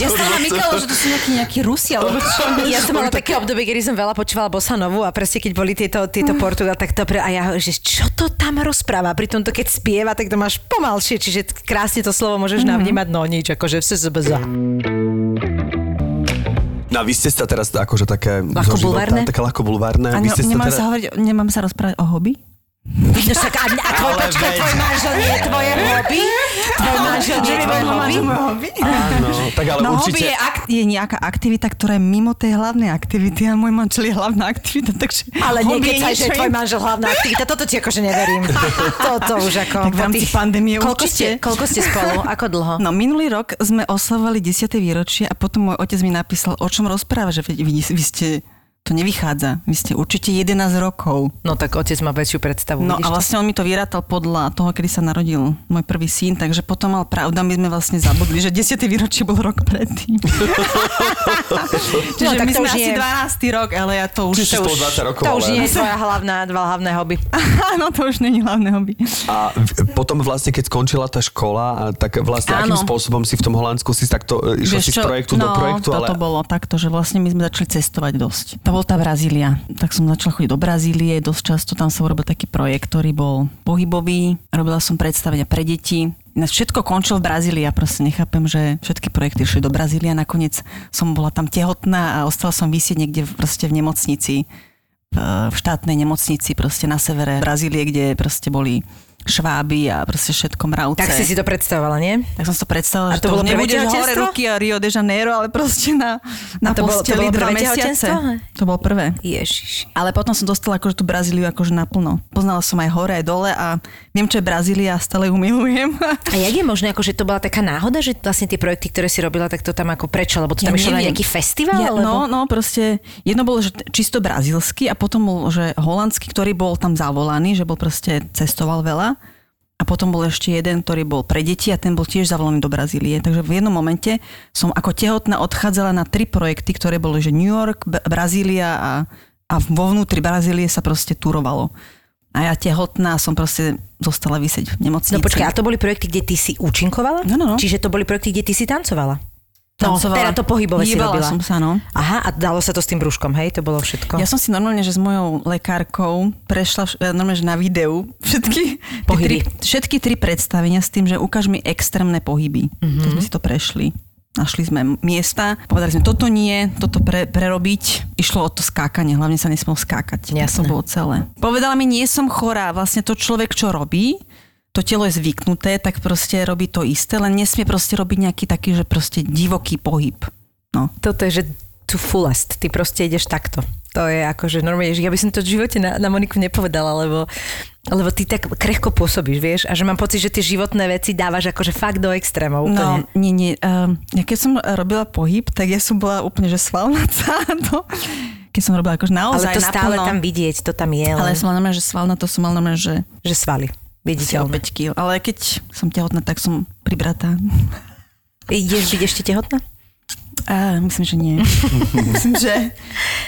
Ja som mala Mikalo, že to sú nejakí, nejakí Rusi, alebo čo? Ja som mala také obdobie, kedy som veľa počúvala bossa novu a presne keď boli tieto, tieto Portugal, tak to pre, a ja že čo to tam rozpráva? Pritom to keď spieva, tak to máš pomalšie, čiže krásne to slovo môžeš navnímať, no nič, akože v SZBZ. No a vy ste sa teraz akože také... Ľahko bulvárne? Také ľahko bulvárne. A ne, nemám, teda... sa hovoriť, nemám sa rozprávať o hobby? No však, a, a tvoj, počkaj, tvoj manžel nie je tvoje hobby? Tvoj manžel nie je tvoje hobby? hobby? Áno, tak ale no hobby určite... je, ak- je nejaká aktivita, ktorá je mimo tej hlavnej aktivity a môj manžel je hlavná aktivita, takže Ale hobby niekedy, že je tvoj manžel hlavná aktivita, toto ti akože neverím. Toto už ako... Tak v rámci pandémie koľko určite. ste, koľko ste spolu? Ako dlho? No minulý rok sme oslavovali 10. výročie a potom môj otec mi napísal, o čom rozpráva, že vy, vy ste, to nevychádza, vy ste určite 11 rokov. No tak otec má väčšiu predstavu. No a to? vlastne on mi to vyrátal podľa toho, kedy sa narodil môj prvý syn, takže potom mal pravda, my sme vlastne zabudli, že 10. výročie bol rok predtým. Čiže tak my to sme asi nie- 12. rok, ale ja to už... Čiže to už 20 rokov, To už nie je tvoja hlavná, dva hlavné hobby. Áno, to už není hlavné hobby. A potom vlastne, keď skončila tá škola, tak vlastne Áno. akým spôsobom si v tom Holandsku si takto, e, išla si z projektu do projektu, no, ale... bolo takto, že vlastne my sme začali cestovať dosť. Bol tá Brazília. Tak som začala chodiť do Brazílie, dosť často tam som robil taký projekt, ktorý bol pohybový. Robila som predstavenia pre deti. Všetko končilo v Brazílii. Ja proste nechápem, že všetky projekty išli do Brazílie. Nakoniec som bola tam tehotná a ostala som vysieť niekde proste v nemocnici v štátnej nemocnici proste na severe Brazílie, kde proste boli šváby a proste všetko mravce. Tak si si to predstavovala, nie? Tak som si to predstavila, A že to bolo prvé nebude hore ruky a Rio de Janeiro, ale proste na, na A to bolo- to posteli bolo dva mesiace. To bolo prvé. Ježiš. Ale potom som dostala akože tú Brazíliu akože naplno. Poznala som aj hore, aj dole a viem, čo je Brazília a stále ju milujem. A jak je možné, ako, že to bola taká náhoda, že vlastne tie projekty, ktoré si robila, tak to tam ako prečo? Lebo to tam Ja išlo na nejaký festival? Ja, alebo? no, no, proste jedno bolo, že čisto brazílsky a potom bol, že holandský, ktorý bol tam zavolaný, že bol proste cestoval veľa. A potom bol ešte jeden, ktorý bol pre deti a ten bol tiež zavolaný do Brazílie. Takže v jednom momente som ako tehotná odchádzala na tri projekty, ktoré boli, že New York, Brazília a, a vo vnútri Brazílie sa proste turovalo. A ja tehotná som proste zostala vysieť v nemocnici. No počkaj, a to boli projekty, kde ty si účinkovala? No, no, no. Čiže to boli projekty, kde ty si tancovala? No, Tancovala. teda to pohybové si robila. som sa, no. Aha, a dalo sa to s tým brúškom, hej? To bolo všetko? Ja som si normálne, že s mojou lekárkou prešla vš- eh, normálne, že na videu všetky, Pohyby. Tri, všetky tri predstavenia s tým, že ukáž mi extrémne pohyby. Mm-hmm. Tak sme si to prešli. Našli sme miesta, povedali sme, toto nie, toto pre, prerobiť. Išlo o to skákanie, hlavne sa nesmel skákať. Jasné. To bolo celé. Povedala mi, nie som chorá. Vlastne to človek, čo robí, to telo je zvyknuté, tak proste robí to isté, len nesmie proste robiť nejaký taký, že proste divoký pohyb. No. Toto je, že to fullest. Ty proste ideš takto. To je akože normálne, že ja by som to v živote na, na Moniku nepovedala, lebo, lebo ty tak krehko pôsobíš, vieš, a že mám pocit, že tie životné veci dávaš akože fakt do extrémov úplne. No, nie, nie. Um, ja keď som robila pohyb, tak ja som bola úplne, že svalnatá. No. Keď som robila akože ale naozaj to stále naplno. tam vidieť, to tam je, Ale ja som mala normálne, že svalná, to som mala normálne, že že svaly. Si o Viditeľné. 5 kg. Ale keď som tehotná, tak som pribratá. Ideš byť ešte tehotná? A myslím, že nie. myslím, že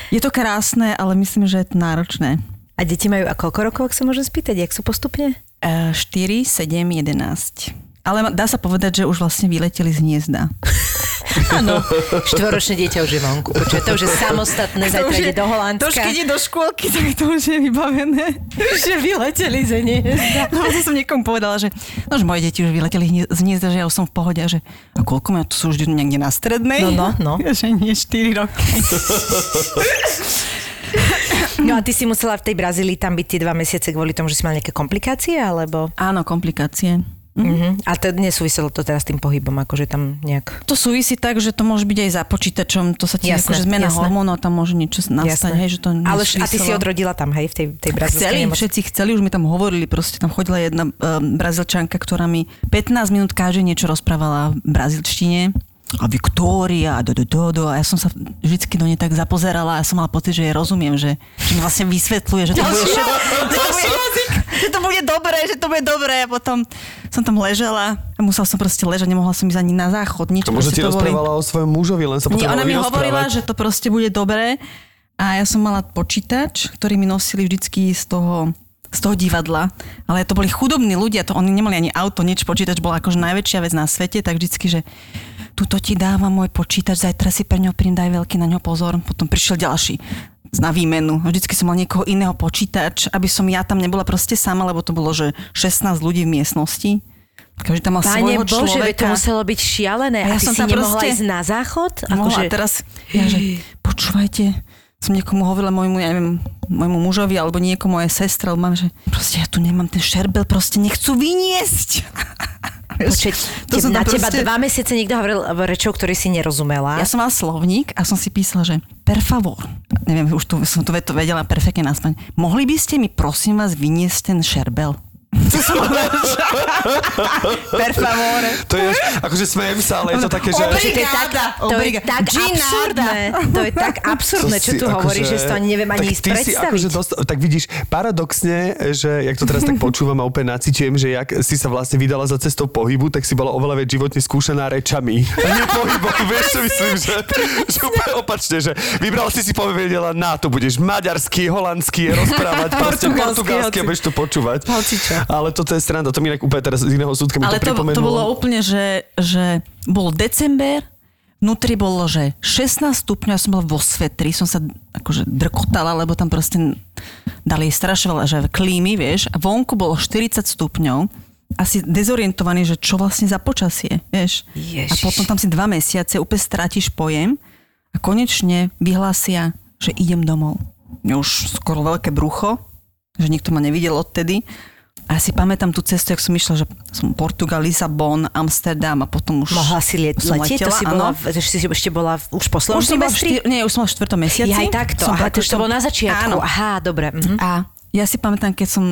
je to krásne, ale myslím, že je to náročné. A deti majú a koľko rokov, ak sa môžem spýtať, jak sú postupne? Uh, 4, 7, 11. Ale dá sa povedať, že už vlastne vyleteli z hniezda. Áno. Štvoročné dieťa už je vonku. Počuj, to už je samostatné, zajtra ide do Holandska. To už keď ide do škôlky, tak to už je vybavené. že vyleteli ze hniezda. No to som niekomu povedala, že, no, že moje deti už vyleteli z hniezda, že ja už som v pohode a že a koľko majú, to sú už niekde na strednej? No, no, no. Ja, že nie, 4 roky. No a ty si musela v tej Brazílii tam byť tie dva mesiace kvôli tomu, že si mal nejaké komplikácie, alebo... Áno, komplikácie. Mhm. A to nesúviselo to teraz s tým pohybom, akože tam nejak... To súvisí tak, že to môže byť aj za počítačom, to sa ti Jasné, akože zmena jasné. hormónov, tam môže niečo nastať, hej, že to Ale š- a ty si nesúviselo. odrodila tam, hej, v tej, tej brazilskej Chceli, nemocnici. všetci chceli, už mi tam hovorili, proste tam chodila jedna um, brazilčanka, ktorá mi 15 minút každý niečo rozprávala v brazilčtine. A Viktória, do, do, do, do. A ja som sa vždycky do nej tak zapozerala a ja som mala pocit, že jej rozumiem, že, že mi vlastne vysvetľuje, že to bude všetko, že to bude, dobré, že to bude dobré. A potom som tam ležela a musela som proste ležať, nemohla som ísť ani na záchod, nič. To možno ti rozprávala o svojom mužovi, len sa nie, ona mi hovorila, že to proste bude dobré a ja som mala počítač, ktorý mi nosili vždycky z toho z toho divadla, ale to boli chudobní ľudia, to oni nemali ani auto, nič, počítač bola akože najväčšia vec na svete, tak vždycky, že tuto ti dávam môj počítač, zajtra si pre ňo príjem, daj veľký na ňo pozor. Potom prišiel ďalší na výmenu. Vždycky som mal niekoho iného počítač, aby som ja tam nebola proste sama, lebo to bolo, že 16 ľudí v miestnosti. Každý tam mal Páne svojho Bože, veď to človeka. muselo byť šialené. A A, ja ty som si tam nemohla proste- ísť na záchod? Mohla, Akože, a teraz ja, že počúvajte, som niekomu hovorila môjmu, ja neviem, môjmu mužovi alebo niekomu mojej sestre, alebo mám, že proste ja tu nemám ten šerbel, proste nechcú vyniesť. Počuť, To som na teba proste- dva mesiace niekto hovoril rečou, ktorý si nerozumela. Ja som mala slovník a som si písala, že per favor, neviem, už tu, som to to vedela perfektne naspäť. Mohli by ste mi prosím vás vyniesť ten šerbel? Som per favore. To je, akože smejem sa, ale je to také, že... Počuť, to je tak, Obrigada, to je obrigada. tak absurdné. To je tak absurdné, čo tu hovoríš, že si to ani neviem ani ísť predstaviť. akože dosta, tak vidíš, paradoxne, že jak to teraz tak počúvam a úplne nacitujem, že jak si sa vlastne vydala za cestou pohybu, tak si bola oveľa viac životne skúšaná rečami. A nie pohybom, vieš, čo myslím, že, že úplne opačne, že vybrala si si povedela, na to budeš maďarsky, holandský, rozprávať, proste Portugalsky, portugalsky a budeš to počúvať. hocičo. Ale toto je sranda, to mi inak úplne teraz z iného súdka mi Ale to to, pripomenulo. to bolo úplne, že, že bol december, vnútri bolo, že 16 stupňov, ja som bola vo svetri, som sa akože drkotala, lebo tam proste dali strašne veľa, že klímy, vieš, a vonku bolo 40 stupňov, asi dezorientovaný, že čo vlastne za počasie, vieš. Ježiš. A potom tam si dva mesiace úplne strátiš pojem a konečne vyhlásia, že idem domov. Už skoro veľké brucho, že nikto ma nevidel odtedy. A si pamätám tú cestu, jak som išla, že som Portugal, Lisabon, Amsterdam a potom už Mohla si liet, som letieť? To letela, si bola, že si ešte bola už po Už v štyr, nie, už som v štvrtom mesiaci. Ja aj takto. Som Aha, to, to bolo na začiatku. Áno. Aha, dobre. Mhm. A ja si pamätám, keď som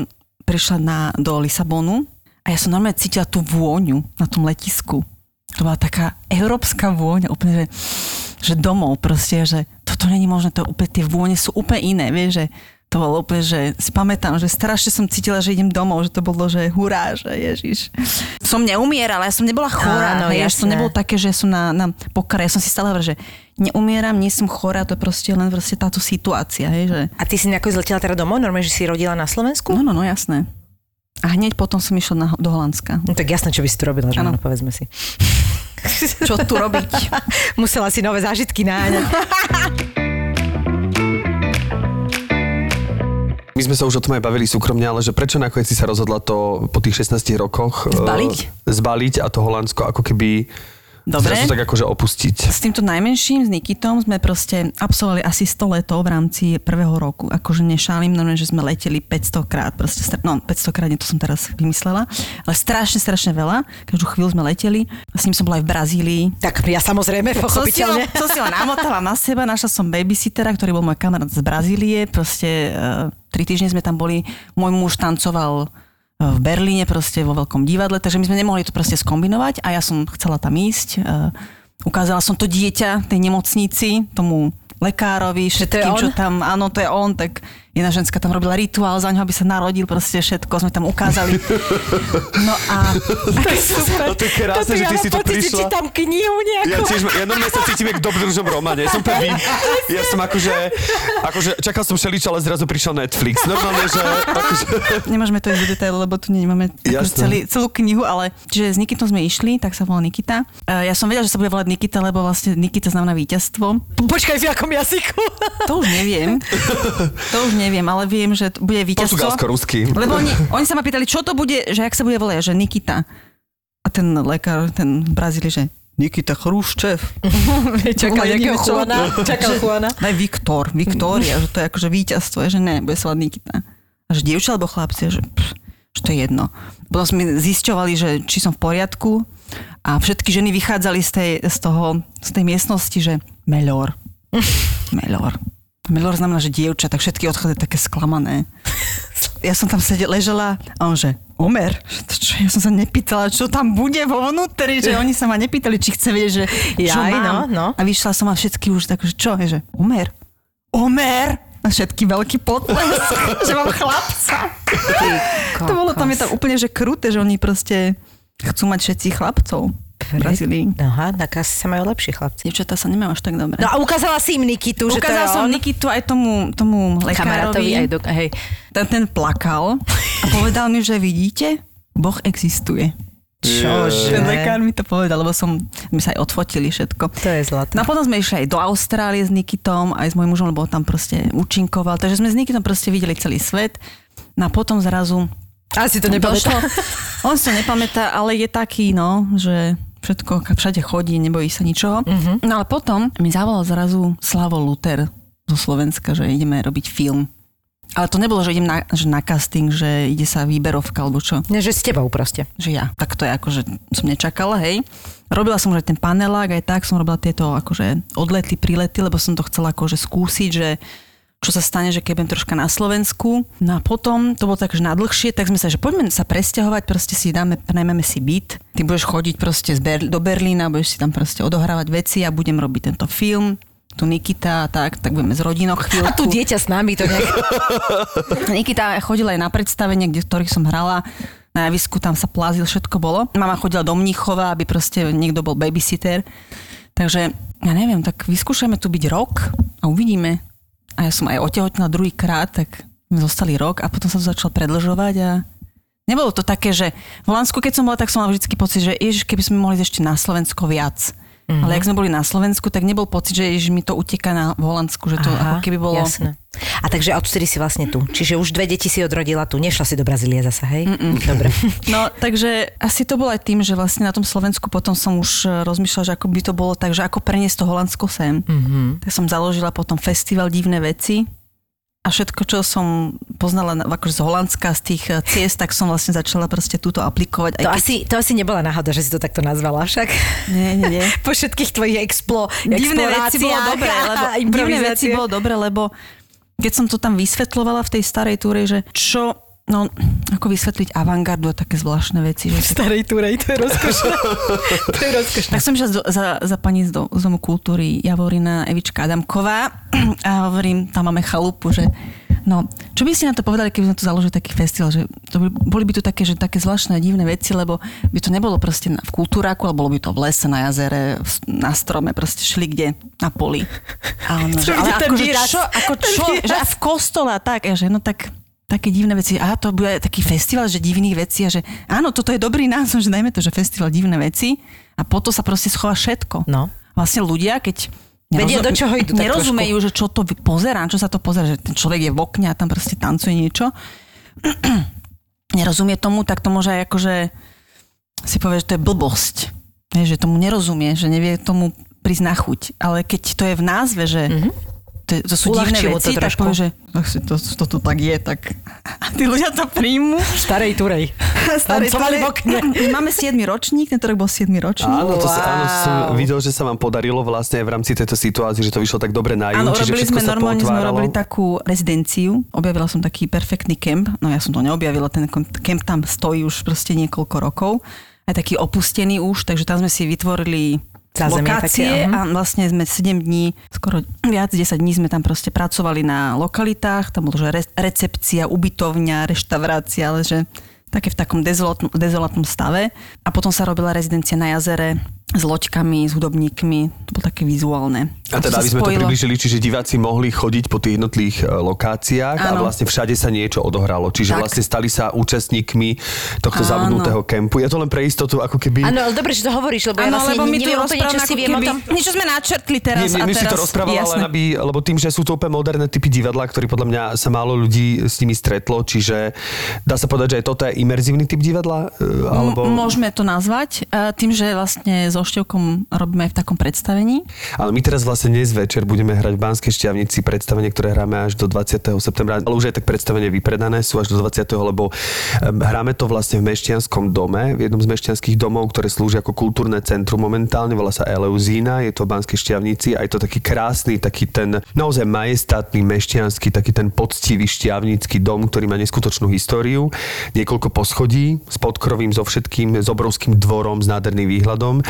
prišla na, do Lisabonu a ja som normálne cítila tú vôňu na tom letisku. To bola taká európska vôňa, úplne, že, že domov proste, že toto není možné, to úplne, tie vône sú úplne iné, vieš, že to bolo úplne, že si pamätám, že strašne som cítila, že idem domov, že to bolo, že hurá, že ježiš. Som neumierala, ja som nebola chorá, Áno, hej, to jasné. nebolo také, že som na, na pokare, ja som si stále hovorila, že neumieram, nie som chorá, to je proste len proste táto situácia, hej, že A ty si nejako zletela teda domov? Normálne, že si rodila na Slovensku? No, no, no, jasné. A hneď potom som išla na, do Holandska. No, tak jasné, čo by si tu robila, že Áno. áno, povedzme si. Čo tu robiť? Musela si nové zážitky náňať. My sme sa už o tom aj bavili súkromne, ale že prečo nakoniec si sa rozhodla to po tých 16 rokoch Zbaliť? zbaliť a to Holandsko ako keby Dobre. zrazu tak akože opustiť. S týmto najmenším, s Nikitom, sme proste absolvovali asi 100 letov v rámci prvého roku. Akože nešálim, normálne, že sme leteli 500 krát. Proste, no, 500 krát, nie to som teraz vymyslela. Ale strašne, strašne veľa. Každú chvíľu sme leteli. S ním som bola aj v Brazílii. tak ja samozrejme, pochopiteľne. Som si, ho, som si ho namotala na seba, našla som babysittera, ktorý bol môj kamarát z Brazílie. Proste uh, tri týždne sme tam boli. Môj muž tancoval v Berlíne, proste vo veľkom divadle, takže my sme nemohli to proste skombinovať a ja som chcela tam ísť. Uh, ukázala som to dieťa tej nemocnici, tomu lekárovi, všetkým, čo tam, áno, to je on, tak jedna ženská tam robila rituál za ňo, aby sa narodil, proste všetko sme tam ukázali. No a... No to je krásne, že ty si to prišla. čítam knihu Ja nejakú. tiež, ja normálne sa cítim jak v dobrodružnom románe. Ja som prvý, ja som akože, akože čakal som šelič, ale zrazu prišiel Netflix. Normálne, že akože, Nemôžeme to ísť do detailu, lebo tu nemáme akože celý, celú knihu, ale čiže s Nikitom sme išli, tak sa volá Nikita. E, Ja som vedela, že sa bude volať Nikita, lebo vlastne Nikita znamená víťazstvo. Počkaj, v akom jazyku? To už neviem. to už neviem, ale viem, že to bude víťazstvo. portugalsko-rusky. Lebo oni, oni sa ma pýtali, čo to bude, že jak sa bude volať, že Nikita. A ten lekár, ten v Brazílii, že Nikita Chruščev. Čakal nejakého Juana. Čakal Juana. Daj Viktor, Viktória, že to je akože víťazstvo, že ne, bude sa volať Nikita. A že dievča alebo chlapci, že, pff, že to je jedno. Potom sme zisťovali, že či som v poriadku a všetky ženy vychádzali z tej, z toho, z tej miestnosti, že melor. melor. Melor znamená, že dievča, tak všetky odchádzajú také sklamané. Ja som tam sedela, ležela a on že, Omer, čo, ja som sa nepýtala, čo tam bude vo vnútri, že oni sa ma nepýtali, či chce vedieť, že čo Jaj, mám. no, no. A vyšla som a všetky už tak, že čo, je, že Omer, Omer, a všetky veľký potlesk, že mám chlapca. To bolo tam je tam úplne, že kruté, že oni proste chcú mať všetci chlapcov Brazílii. Aha, tak asi sa majú lepší chlapci. Dievčatá sa nemajú až tak dobre. No a ukázala si im Nikitu, že to je som on. Nikitu aj tomu, tomu kamarátovi lekárovi. aj do... Hej. Ten, ten plakal a povedal mi, že vidíte, Boh existuje. Čože? Ten lekár mi to povedal, lebo som, my sa aj odfotili všetko. To je zlaté. No a potom sme išli aj do Austrálie s Nikitom, aj s mojím mužom, lebo tam proste účinkoval. Takže sme s Nikitom proste videli celý svet. No a potom zrazu Asi to došlo. nepamätá. On si to nepamätá, ale je taký, no, že všetko, všade chodí, nebojí sa ničoho. Mhm. No ale potom mi zavolal zrazu Slavo Luther zo Slovenska, že ideme robiť film. Ale to nebolo, že idem na, že na casting, že ide sa výberovka alebo čo. Ne, že s tebou proste. Že ja. Tak to je ako, že som nečakala, hej. Robila som aj ten panelák, aj tak som robila tieto akože odlety, prilety, lebo som to chcela akože skúsiť, že čo sa stane, že keď budem troška na Slovensku. No a potom, to bolo tak, že na dlhšie, tak sme sa, že poďme sa presťahovať, proste si dáme, najmeme si byt. Ty budeš chodiť proste z Ber- do Berlína, budeš si tam proste odohrávať veci a budem robiť tento film tu Nikita a tak, tak budeme s rodinou chvíľku. A tu dieťa s nami to nejak... Nikita chodila aj na predstavenie, kde, v ktorých som hrala. Na javisku tam sa plázil, všetko bolo. Mama chodila do Mníchova, aby proste niekto bol babysitter. Takže ja neviem, tak vyskúšame tu byť rok a uvidíme. A ja som aj otehotnila druhýkrát, tak sme zostali rok a potom sa to začalo predlžovať a nebolo to také, že v Holandsku, keď som bola, tak som mala vždy pocit, že ježiš, keby sme mohli ešte na Slovensko viac. Mm-hmm. Ale ak sme boli na Slovensku, tak nebol pocit, že, že mi to uteká na v Holandsku, že to Aha, ako keby bolo... Jasné. A takže odvtedy si vlastne tu. Čiže už dve deti si odrodila tu. Nešla si do Brazílie zasa, hej? Mm-mm. Dobre. No, takže asi to bolo aj tým, že vlastne na tom Slovensku potom som už e, rozmýšľala, že ako by to bolo tak, že ako preniesť to Holandsko sem. Mm-hmm. Tak som založila potom festival Divné veci, a všetko, čo som poznala na- akože z Holandska, z tých eh, ciest, tak som vlastne začala proste túto aplikovať. To, Aj keď... asi, to asi nebola náhoda, že si to takto nazvala však. Nie, nie, nie. Po všetkých tvojich explo, Divné veci bolo dobre, lebo divné veci bolo dobre, lebo keď som to tam vysvetľovala v tej starej túre, že čo, no, ako vysvetliť avantgardu a také zvláštne veci. Že starej túrej, to je rozkošné. to je rozkošné. Tak som išla za, za pani z, do, z Domu kultúry Javorina Evička Adamková a hovorím, tam máme chalupu, že no, čo by ste na to povedali, keby sme tu založili taký festival, že to by, boli by tu také, že také zvláštne divné veci, lebo by to nebolo proste v kultúráku, ale bolo by to v lese, na jazere, v, na strome, proste šli kde, na poli. A ono, že, Čo ale kde ten ako, že výraz? čo, ako čo, že a v kostole a tak, a že no tak také divné veci. A to bude taký festival, že divných vecí a že áno, toto je dobrý názov, že dajme to, že festival divné veci a potom sa proste schová všetko. No. Vlastne ľudia, keď Vedia, do čoho idú nerozumejú, že čo to pozerá, čo sa to pozera, že ten človek je v okne a tam proste tancuje niečo. Nerozumie tomu, tak to môže aj akože si povie, že to je blbosť. Vieš, že tomu nerozumie, že nevie tomu prísť na chuť. Ale keď to je v názve, že mm-hmm. To, to sú divné Uľahčilo to veci, tak povie, že "Ach, si to, to, to tak je, tak a tí ľudia to príjmu. Starej. Tancovali v okne. My máme 7 ročník, tento rok bol 7 ročník. Áno, to sa, áno, som Wow. videl, že sa vám podarilo vlastne aj v rámci tejto situácie, že to vyšlo tak dobre na Áno, ju, čiže robili sme sa normálne, sme robili takú rezidenciu. Objavila som taký perfektný kemp. No ja som to neobjavila, ten kemp tam stojí už proste niekoľko rokov. Aj taký opustený už, takže tam sme si vytvorili Zázemie lokácie také, aha. a vlastne sme 7 dní, skoro viac 10 dní sme tam proste pracovali na lokalitách, tam bolo, že re- recepcia, ubytovňa, reštaurácia, ale že také v takom dezolátnom, dezolátnom stave. A potom sa robila rezidencia na jazere s loďkami, s hudobníkmi. To bolo také vizuálne. A teda, aby sme to spojilo. približili, čiže diváci mohli chodiť po tých jednotlých e, lokáciách a Áno. vlastne všade sa niečo odohralo. Čiže Tak. vlastne stali sa účastníkmi tohto Áno. zabudnutého kempu. Je to len pre istotu, ako keby... Áno, ale dobre, že to hovoríš, lebo ja Áno, vlastne lebo my tu neviem úplne, čo rozprávame si viem o keby... tom. Niečo sme načrtli teraz Nie, a my, my teraz... si to rozprával, jasné. len aby, lebo tým, že sú to úplne moderné typy divadla, ktorý podľa mňa sa málo ľudí s nimi stretlo, čiže dá sa povedať, že aj toto je imerzívny typ divadla? e, Alebo... M- Môžeme to nazvať e, tým, že vlastne so Števkom robíme aj v takom predstavení. Ale my teraz vlastne dnes večer budeme hrať v Banskej Šťavnici predstavenie, ktoré hráme až do 20. septembra, ale už aj tak predstavenie vypredané sú až do 20. lebo hráme to vlastne v Mešťanskom dome, v jednom z mešťanských domov, ktoré slúži ako kultúrne centrum momentálne, volá sa Eleuzína, je to v Banskej Šťavnici a je to taký krásny, taký ten naozaj majestátny mešťanský, taký ten poctivý šťavnický dom, ktorý má neskutočnú históriu, niekoľko poschodí s podkrovím, so všetkým, s obrovským dvorom, s nádherným výhľadom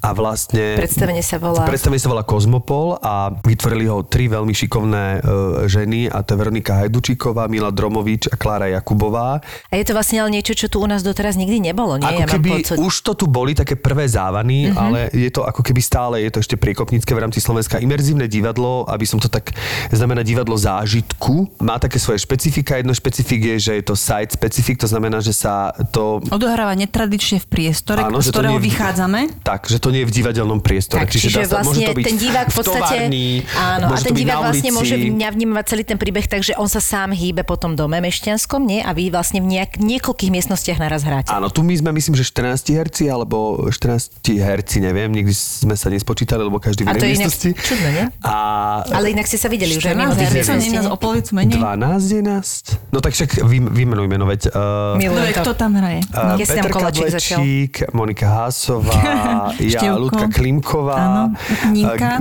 a vlastne... Predstavenie sa volá... Predstavenie sa volá Kozmopol a vytvorili ho tri veľmi šikovné e, ženy a to je Veronika Hajdučíková, Mila Dromovič a Klára Jakubová. A je to vlastne ale niečo, čo tu u nás doteraz nikdy nebolo, nie? Ako ja keby pocit. už to tu boli také prvé závany, Mhm. ale je to ako keby stále, je to ešte priekopnícke v rámci Slovenska. Imerzívne divadlo, aby som to tak, znamená divadlo zážitku, má také svoje špecifika. Jedno špecifik je, že je to site specifik, to znamená, že sa to Odohráva netradične v priestore, Áno, z ktorého vychádzame. Tak, tak, že to nie je v divadelnom priestore. Tak, čiže, čiže vlastne môže to byť ten divák v podstate... V továrni, áno, a ten divák vlastne môže vnímať celý ten príbeh, takže on sa sám hýbe potom dome mešťanskom, nie? A vy vlastne v nejak, niekoľkých miestnostiach naraz hráte. Áno, tu my sme myslím, že 14 herci alebo 14 herci, neviem, nikdy sme sa nespočítali, lebo každý v inej miestnosti. Čudné, nie? A... Ale inak ste sa videli 14, už. 14, 14, 14, 14, 14, 14, 14, 14, 14, 14, 14, 14, 14, 14, 14, 14, 14, 14, 14, 14, 14, 14, a ja, Števko. Ľudka Klimková. Ninka.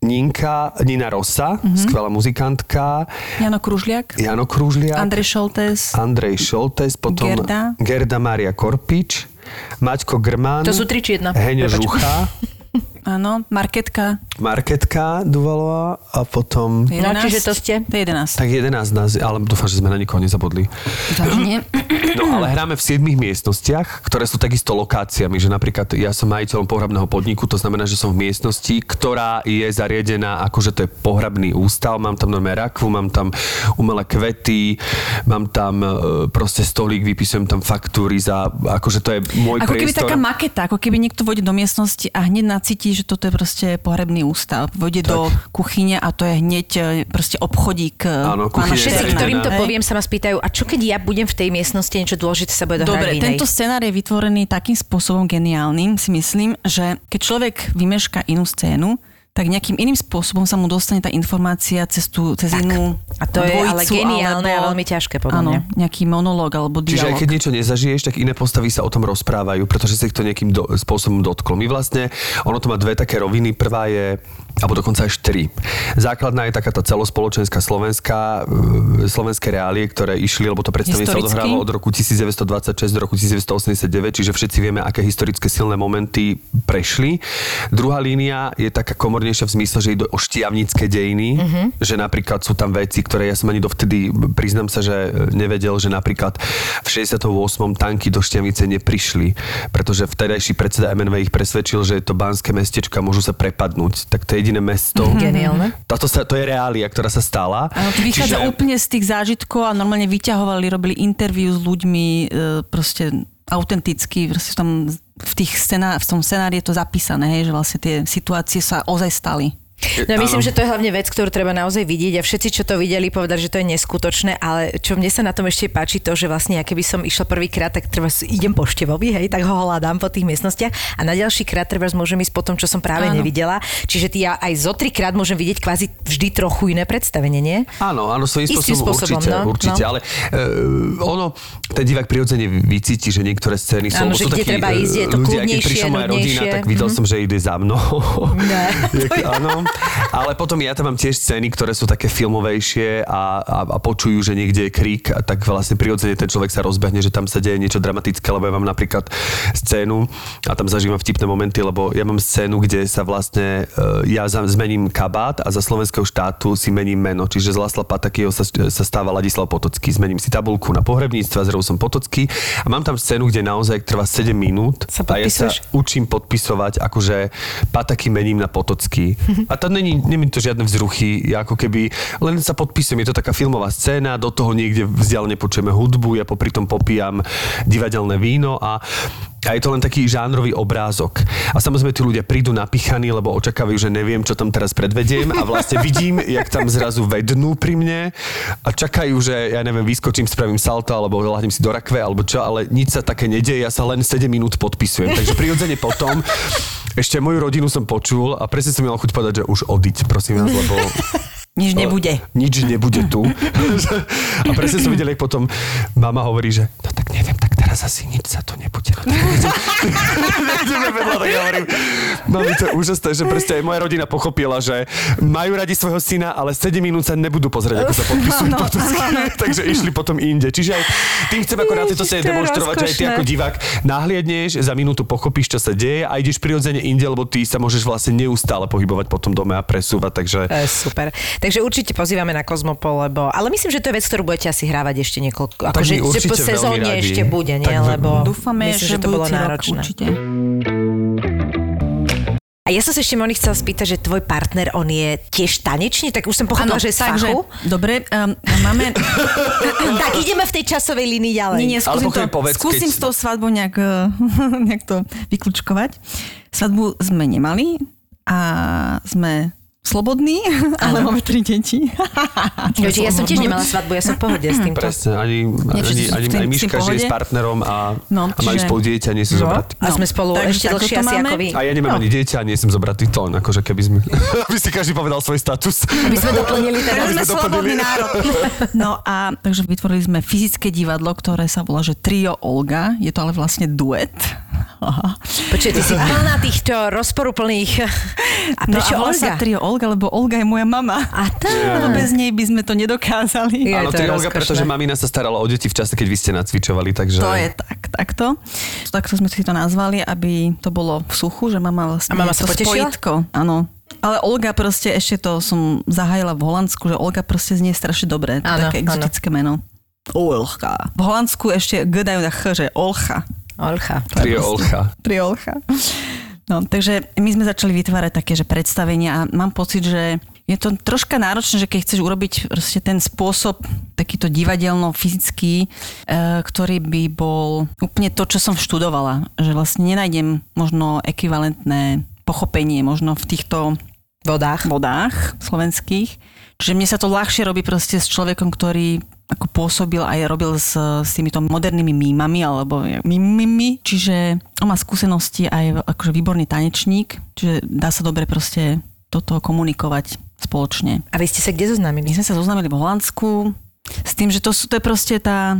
Ninka, Nina Rosa, mm-hmm. skvelá muzikantka. Jano Kružliak. Jano Kružliak. Andrej Šoltes. Andrej Šoltes, potom Gerda, Gerda Maria Korpič, Maťko Grman. To sú tri či jedna. Heňo Žucha. áno, Marketka, Marketka Duvalová a potom... 11. No, čiže to ste? To je 11. Tak 11 nás, ale dúfam, že sme na nikoho nezabudli. Vážne? No ale hráme v 7 miestnostiach, ktoré sú takisto lokáciami, že napríklad ja som majiteľom pohrebného podniku, to znamená, že som v miestnosti, ktorá je zariadená ako, že to je pohrebný ústav, mám tam normálne rakvu, mám tam umelé kvety, mám tam e, proste stolík, vypisujem tam faktúry za, akože to je môj Ako keby priestor. taká maketa, ako keby niekto vôjde do miestnosti a hneď na nacíti, že toto je proste pohrebný ústav. Vojde do kuchyne a to je hneď e, proste obchodík Áno, pána Všetci, ktorým to Hej. poviem, sa ma spýtajú, a čo keď ja budem v tej miestnosti, niečo dôležité sa bude dohrať Dobre, inej? tento scenár je vytvorený takým spôsobom geniálnym, si myslím, že keď človek vymeška inú scénu, tak nejakým iným spôsobom sa mu dostane tá informácia cez, tú, cez inú A to je ale dvojicu, geniálne alebo- a veľmi ťažké, podľa Áno, mňa. nejaký monológ alebo Čiže aj dialog. keď niečo nezažiješ, tak iné postavy sa o tom rozprávajú, pretože sa ich to nejakým do, spôsobom dotklo. My vlastne, ono to má dve také roviny. Prvá je, alebo dokonca až tri. Základná je taká tá celospoločenská slovenská, e, slovenské reálie, ktoré išli, lebo to predstavenie sa odohrávalo od roku 1926 do roku 1989, čiže všetci vieme, aké historické silné momenty prešli. Druhá línia je taká komornejšia v zmysle, že ide o štiavnické dejiny, Mhm. že napríklad sú tam veci, ktoré ja som ani dovtedy, priznám sa, že nevedel, že napríklad v 68. tanky do Štiavnice neprišli, pretože vtedajší predseda MNV ich presvedčil, že je to banské mestečka, môžu sa prepadnúť. Tak to je jediné mesto. Mhm. Geniálne. Táto sa, to je reália, ktorá sa stala. Áno, to vychádza Čiže- úplne z tých zážitkov a normálne vyťahovali, robili interviu s ľuďmi e, proste autenticky, proste tam v, tých scená, v tom scenári je to zapísané, hej, že vlastne tie situácie sa ozaj stali. No myslím, že to je hlavne vec, ktorú treba naozaj vidieť a všetci, čo to videli, povedali, že to je neskutočné, ale čo mne sa na tom ešte páči, to, že vlastne ja keby som išla prvýkrát, tak treba idem po števovi, hej, tak ho hľadám po tých miestnostiach a na ďalší krát treba môžem ísť po tom, čo som práve Áno. nevidela. Čiže ty ja aj zo trikrát môžem vidieť kvázi vždy trochu iné predstavenie, nie? Áno, áno, svojím spôsobom, spôsobom, určite, no, určite, no. ale uh, ono, ten divák prirodzene vycíti, že niektoré scény sú, Áno, že sú kde takí treba eh, ísť, je to ľudia, keď kľudnejšie, prišla moja rodina, tak videl Mhm. som, že ide za mnou. Ne, áno, ale potom ja tam mám tiež scény, ktoré sú také filmovejšie a, a, a počujú, že niekde je krík, a tak vlastne prirodzene ten človek sa rozbehne, že tam sa deje niečo dramatické, lebo ja mám napríklad scénu a tam zažívam vtipné momenty, lebo ja mám scénu, kde sa vlastne uh, ja zmením kabát a za slovenského štátu si mením meno, čiže z Lasla Patakieho sa, sa stáva Ladislav Potocký. Zmením si tabulku na pohrebníctve a zrazu som Potocký a mám tam scénu, kde naozaj trvá 7 minút Sa a ja sa učím podpisovať, akože Pataky mením na Potocký. A to není, není to žiadne vzruchy, ako keby len sa podpisujem, je to taká filmová scéna, do toho niekde vzdialene počujeme hudbu, ja popri tom popíjam divadelné víno a a je to len taký žánrový obrázok. A samozrejme tí ľudia prídu napichaní, lebo očakávajú, že neviem, čo tam teraz predvediem a vlastne vidím, jak tam zrazu vednú pri mne a čakajú, že ja neviem, vyskočím, spravím salto alebo lahnem si do rakve alebo čo, ale nič sa také nedieje, ja sa len 7 minút podpisujem. Takže prirodzene potom ešte moju rodinu som počul a presne som mal chuť povedať, že už odiť, prosím vás, lebo Nič nebude. nič nebude tu. a presne som videl, jak potom mama hovorí, že no tak neviem, tak teraz asi nič sa tu nebude. Ideme vedľa, tak ja hovorím, mami, to je úžasné, že presne aj moja rodina pochopila, že majú radi svojho syna, ale 7 minút sa nebudú pozrieť, ako sa podpisujú Áno, potom, takže išli potom inde. Čiže aj tým chcem ako na tejto to demonstrovať, že aj ty ako divák nahliadneš, za minútu pochopíš, čo sa deje a ideš prirodzene inde, lebo ty sa môžeš vlastne neustále pohybovať po tom dome a presúvať, takže To je super. Takže určite pozývame na Kozmopol, lebo... Ale myslím, že to je vec, ktorú budete asi hrávať ešte niekoľko... Akože sezóne ešte bude, nie? Tak Lebo Dúfame, myslím, že, že to bolo náročné. určite. A ja som sa ešte Moni chcela spýtať, že tvoj partner, on je tiež tanečný, tak už som pochopila, že je z takže, fachu. dobre, um, máme... tak ideme v tej časovej línii ďalej. Nie, nie, skúsim, to, povedz, skúsim keď- s tou svadbou nejak, nejak to vyklúčkovať. Svadbu sme nemali a sme slobodní, ale máme tri deti. Viete, ja som tiež nemala svadbu, ja som v pohode s týmto. Presne, ani, ani, ani, tým- tým Miška žije s partnerom a, No, a majú čiže- spolu dieťa, nie sú No, zobratí. a sme spolu takže ešte dlhšie asi máme. ako vy. A ja nemám No. ani dieťa a nie som zobratý to, len akože keby sme, aby si každý povedal svoj status. Aby sme doplnili teda. Takže sme slobodný národ. No a takže vytvorili sme fyzické divadlo, ktoré sa volá, že Trio Olga. Je to ale vlastne duet. Aha. Počuj, ty si plná týchto rozporuplných... A No prečo a volá sa Olga? Trio Olga, lebo Olga je moja mama. A tá. Lebo bez nej by sme to nedokázali. Je, Áno, to je Olga, pretože mamina sa starala o deti v čase, keď vy ste nacvičovali, takže... To je tak, takto. Takto sme si to nazvali, aby to bolo v suchu, že mama vlastne... A mama sa potešila? spojitko, áno. Ale Olga proste, ešte to som zahájila v Holandsku, že Olga proste znie strašne dobre. To Áno, také exotické meno. Olcha. V Holandsku ešte G dajú na Ch, že Olcha. Olcha. Proste- Olcha. Trio Olcha. No, takže my sme začali vytvárať také, že predstavenia a mám pocit, že je to troška náročné, že keď chceš urobiť proste ten spôsob takýto divadelno-fyzický, e, ktorý by bol úplne to, čo som študovala. Že vlastne nenájdem možno ekvivalentné pochopenie možno v týchto vodách. vodách slovenských. Čiže mne sa to ľahšie robí proste s človekom, ktorý ako pôsobil aj robil s, s týmito modernými mímami alebo mimimi, čiže on má skúsenosti aj akože výborný tanečník, čiže dá sa dobre proste toto komunikovať spoločne. A vy ste sa kde zoznámili? My sme sa zoznámili v Holandsku s tým, že to, sú, to je proste tá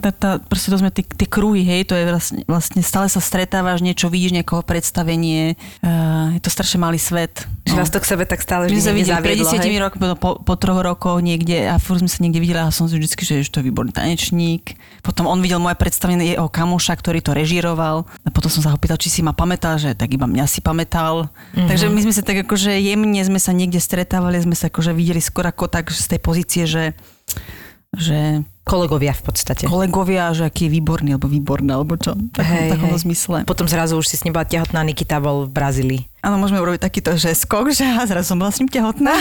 tá, tá, proste to sme tie, tie kruhy, hej, to je vlastne, vlastne stále sa stretávaš, niečo vidíš, niekoho predstavenie, uh, je to strašne malý svet. Že vás to k sebe tak stále vždy videli pred zaviedlo, 10 hej? rokmi, po, po, po troch rokoch niekde a furt sme sa niekde videli a som si vždy, že, že to je výborný tanečník. Potom on videl moje predstavenie jeho kamoša, ktorý to režíroval. A potom som sa ho pýtal, či si ma pamätal, že tak iba mňa si pamätal. Mm-hmm. Takže my sme sa tak akože jemne sme sa niekde stretávali, sme sa akože videli skôr ako tak z tej pozície, že že Kolegovia v podstate. kolegovia, že aký je výborný, alebo výborná, alebo čo. V takom, Hej, takom hej. zmysle. Potom zrazu už si s ním bola tehotná, Nikita bol v Brazílii. Áno, môžeme urobiť takýto, že skok, že a zrazu som bola s ním tehotná.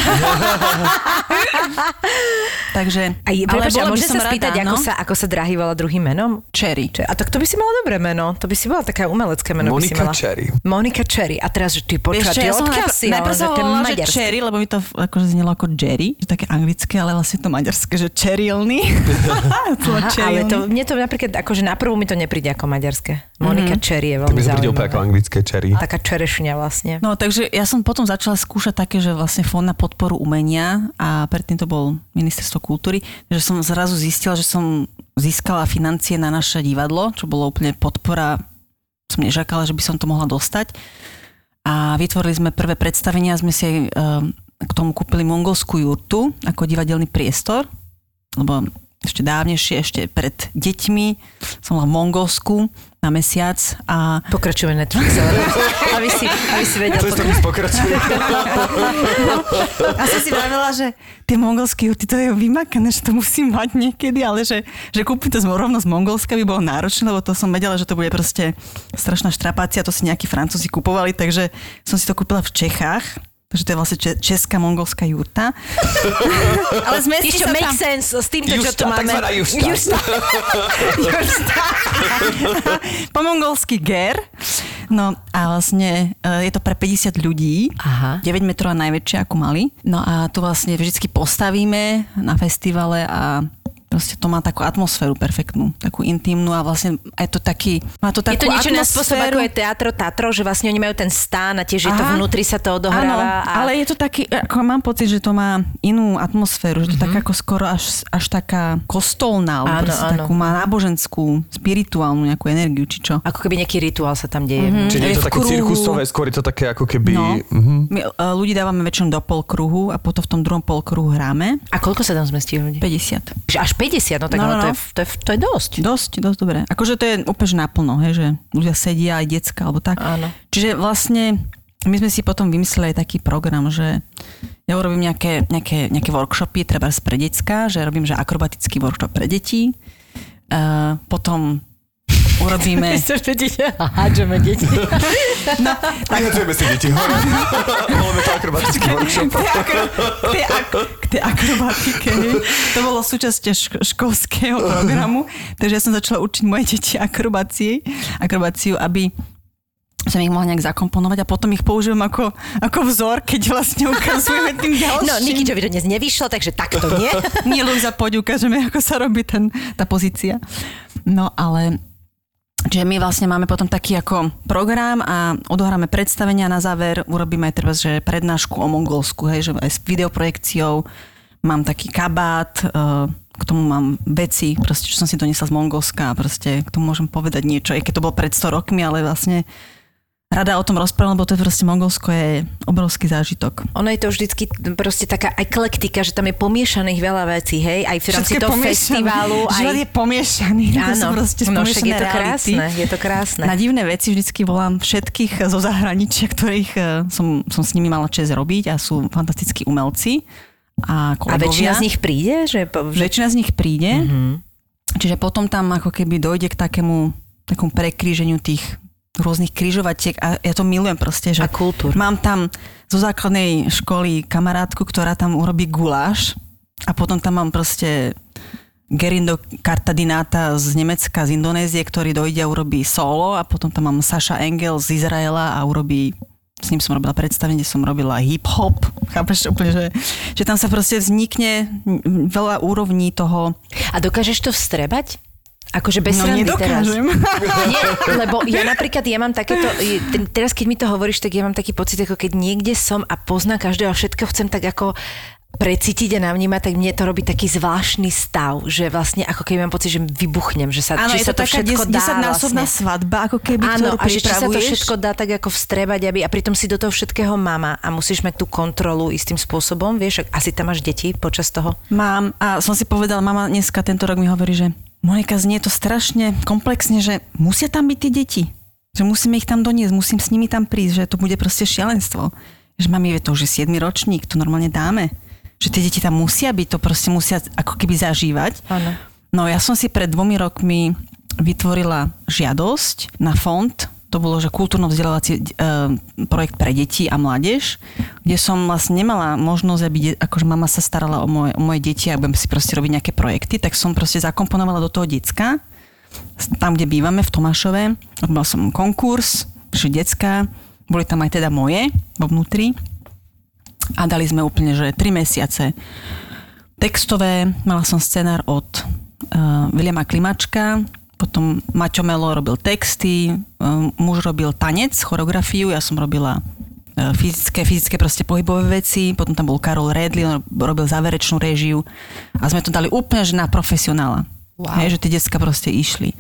Takže, A je, prepáč, a bola by môžem sa spýtať, rada, ako, no? sa, ako sa drahý volá druhým menom? Cherry. Če- A tak to by si mala dobré meno. To by si bola taká umelecké meno. by si Monika mala. Cherry. Monika Cherry. A teraz, že ty počúva, ty čo, odkiaľ si? najprv Ale som volala, že cherry, lebo mi to akože znelo ako Jerry, že také anglické, ale vlastne to maďarské, že cherrylný. To Aha, ale to, mne to napríklad, akože na prvú mi to nepríde ako maďarské. Monika Mhm. mm-hmm. Cherry je To veľmi mi sa príde úplne ako zaujímavá. anglické cherry. Taká čerešňa vlastne. No takže ja som potom začala skúšať také, že vlastne fond na podporu umenia a predtým to bol ministerstvo kultúry, že som zrazu zistila, že som získala financie na naše divadlo, čo bolo úplne podpora, som nežakala, že by som to mohla dostať. A vytvorili sme prvé predstavenia, sme si aj eh, k tomu kúpili mongolskú jurtu ako divadelný priestor, lebo ešte dávnejšie, ešte pred deťmi som bola v Mongolsku na mesiac a Pokračujeme Netflix, ale aby si, aby si vedel. To je pokračovať. pokračuje. A som si vravela, že tie mongolské juty, to je vymakané, že to musím mať niekedy, ale že, že kúpiť to rovno z Mongolska by bolo náročné, lebo to som vedela, že to bude proste strašná štrapácia, to si nejakí francúzi kupovali, takže som si to kúpila v Čechách. Takže to je vlastne če- česká mongolská jurta. Ale zmestí Vieš čo, make tam... sense s týmto, čo tu máme. takzvaná justa. Justa. Justa. po mongolsky ger. No a vlastne e, je to pre 50 ľudí. Aha. 9 metrov a najväčšia, ako mali. No a tu vlastne vždycky postavíme na festivale a proste to má takú atmosféru perfektnú, takú intimnú a vlastne aj to taký, má to Je takú to niečo na spôsob, ako je teatro Tatro, že vlastne oni majú ten stán a tiež je to Aha. vnútri sa to Áno, odohráva. a... ale je to taký, ako mám pocit, že to má inú atmosféru, že to mm-hmm. tak ako skoro až, až taká kostolná, alebo Áno, proste áno. takú má náboženskú, spirituálnu nejakú energiu, či čo. Ako keby nejaký rituál sa tam deje. Mhm. Čiže nie je Je to také cirkusové, skôr je to také ako keby... No. Mhm. My uh, ľudí dávame väčšinou do polkruhu a potom v tom druhom polkruhu hráme. A koľko sa tam zmestí ľudí? 50. Že Až 50, no tak No, no, no, to, je, to, je, to je dosť. Dosť, dosť dobre. Akože to je úplne naplno, hej, že ľudia sedia aj decka, alebo tak. Áno. Čiže vlastne my sme si potom vymysleli taký program, že ja urobím nejaké, nejaké, nejaké workshopy, treba pre decka, že robím že akrobatický workshop pre deti. Uh, potom urobíme... Hádžeme deti. No, Vyhadzujeme si deti. Voláme to akrobatický workshop. k tej, akrobatike. To bolo súčasťou ško- školského programu, takže ja som začala učiť moje deti akrobácii, akrobáciu, aby som ich mohla nejak zakomponovať a potom ich použijem ako, ako vzor, keď vlastne ukazujeme tým ďalším. No, Nikičovi to dnes nevyšlo, takže takto nie. Nie, Luisa, poď ukážeme, ako sa robí ten, tá pozícia. No, ale Čiže my vlastne máme potom taký ako program a odohráme predstavenia na záver, urobíme aj treba, že prednášku o Mongolsku, hej, že aj s videoprojekciou, mám taký kabát, eh, k tomu mám veci, proste, čo som si donesla z Mongolska a proste k tomu môžem povedať niečo, aj keď to bolo pred 100 rokmi, ale vlastne rada o tom rozprávam, lebo to je proste Mongolsko je obrovský zážitok. Ono je to vždycky proste taká eklektika, že tam je pomiešaných veľa vecí, hej, aj v rámci toho festivalu. Život Aj... je pomiešaný. Áno, proste no však je to reality. krásne, je to krásne. Na divné veci vždycky volám všetkých zo zahraničia, ktorých eh, som, som s nimi mala čest robiť a sú fantastickí umelci a A väčšina z nich príde? Že, väčšina z nich príde. Mhm. Čiže potom tam ako keby dojde k takému takom prekríženiu tých rôznych križovatiek a ja to milujem proste, že A kultúr. mám tam zo základnej školy kamarátku, ktorá tam urobí guláš a potom tam mám proste Gerindo Cartadináta z Nemecka, z Indonézie, ktorý dojde a urobí solo a potom tam mám Saša Engel z Izraela a urobí s ním som robila predstavenie, som robila hip-hop, chápeš úplne, že, že tam sa proste vznikne veľa úrovní toho. A dokážeš to vstrebať? Akože bez No srandy nedokážem. teraz. Nie, lebo ja napríklad, ja mám takéto, teraz keď mi to hovoríš, tak ja mám taký pocit, ako keď niekde som a poznám každého a všetko chcem tak ako precítiť a navnímať, tak mne to robí taký zvláštny stav, že vlastne ako keby mám pocit, že vybuchnem, že sa, Áno, či je sa to to všetko des- dá 10-násobná vlastne. svadba, ako keby, Áno, ktorú a že či sa to všetko dá tak ako vstrebať, aby, a pritom si do toho všetkého mama a musíš mať tú kontrolu istým spôsobom, vieš, asi tam máš deti počas toho. Mám a som si povedala, mama dneska tento rok mi hovorí, že Monika, znie to strašne komplexne, že musia tam byť tie deti. Že musíme ich tam doniesť, musím s nimi tam prísť, že to bude proste šialenstvo. Že mami, vie to už je 7 ročník, to normálne dáme. Že tie deti tam musia byť, to proste musia ako keby zažívať. Áno. No ja som si pred dvomi rokmi vytvorila žiadosť na fond, to bolo, že kultúrno-vzdelávací e, projekt pre deti a mládež, kde som vlastne nemala možnosť, aby de- akože mama sa starala o moje, o moje deti a budem si proste robiť nejaké projekty, tak som proste zakomponovala do toho decka, tam, kde bývame, v Tomášove. Robila som konkurs, prišli decka, boli tam aj teda moje vo vnútri a dali sme úplne, že 3 mesiace textové, mala som scenár od uh, Williama Klimačka, potom Maťo Melo robil texty, um, muž robil tanec, choreografiu, ja som robila uh, fyzické, fyzické proste pohybové veci, potom tam bol Karol Redli, on robil záverečnú réžiu a sme to dali úplne že na profesionála. Wow. Hej, že tie decka proste išli.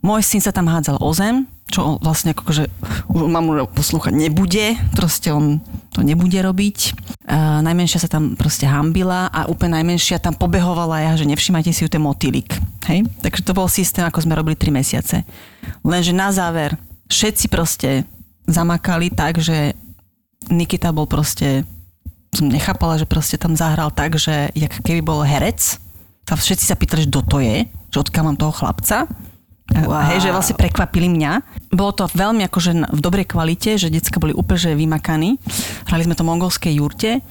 Môj syn sa tam hádzal o zem, čo vlastne ako že už mamu poslúchať nebude, proste on to nebude robiť. Uh, najmenšia sa tam proste hambila a úplne najmenšia tam pobehovala ja, že nevšimajte si ju ten motýlik. Hej? Takže to bol systém, ako sme robili 3 mesiace. Lenže na záver všetci proste zamakali tak, že Nikita bol proste som nechápala, že proste tam zahral tak, že jak keby bol herec. A všetci sa pýtali, že kto to je, že odkiaľ mám toho chlapca. Wow. Hej, že vlastne prekvapili mňa. Bolo to veľmi akože v dobrej kvalite, že decka boli úplne vymakaní. Hrali sme to v mongolskej jurte.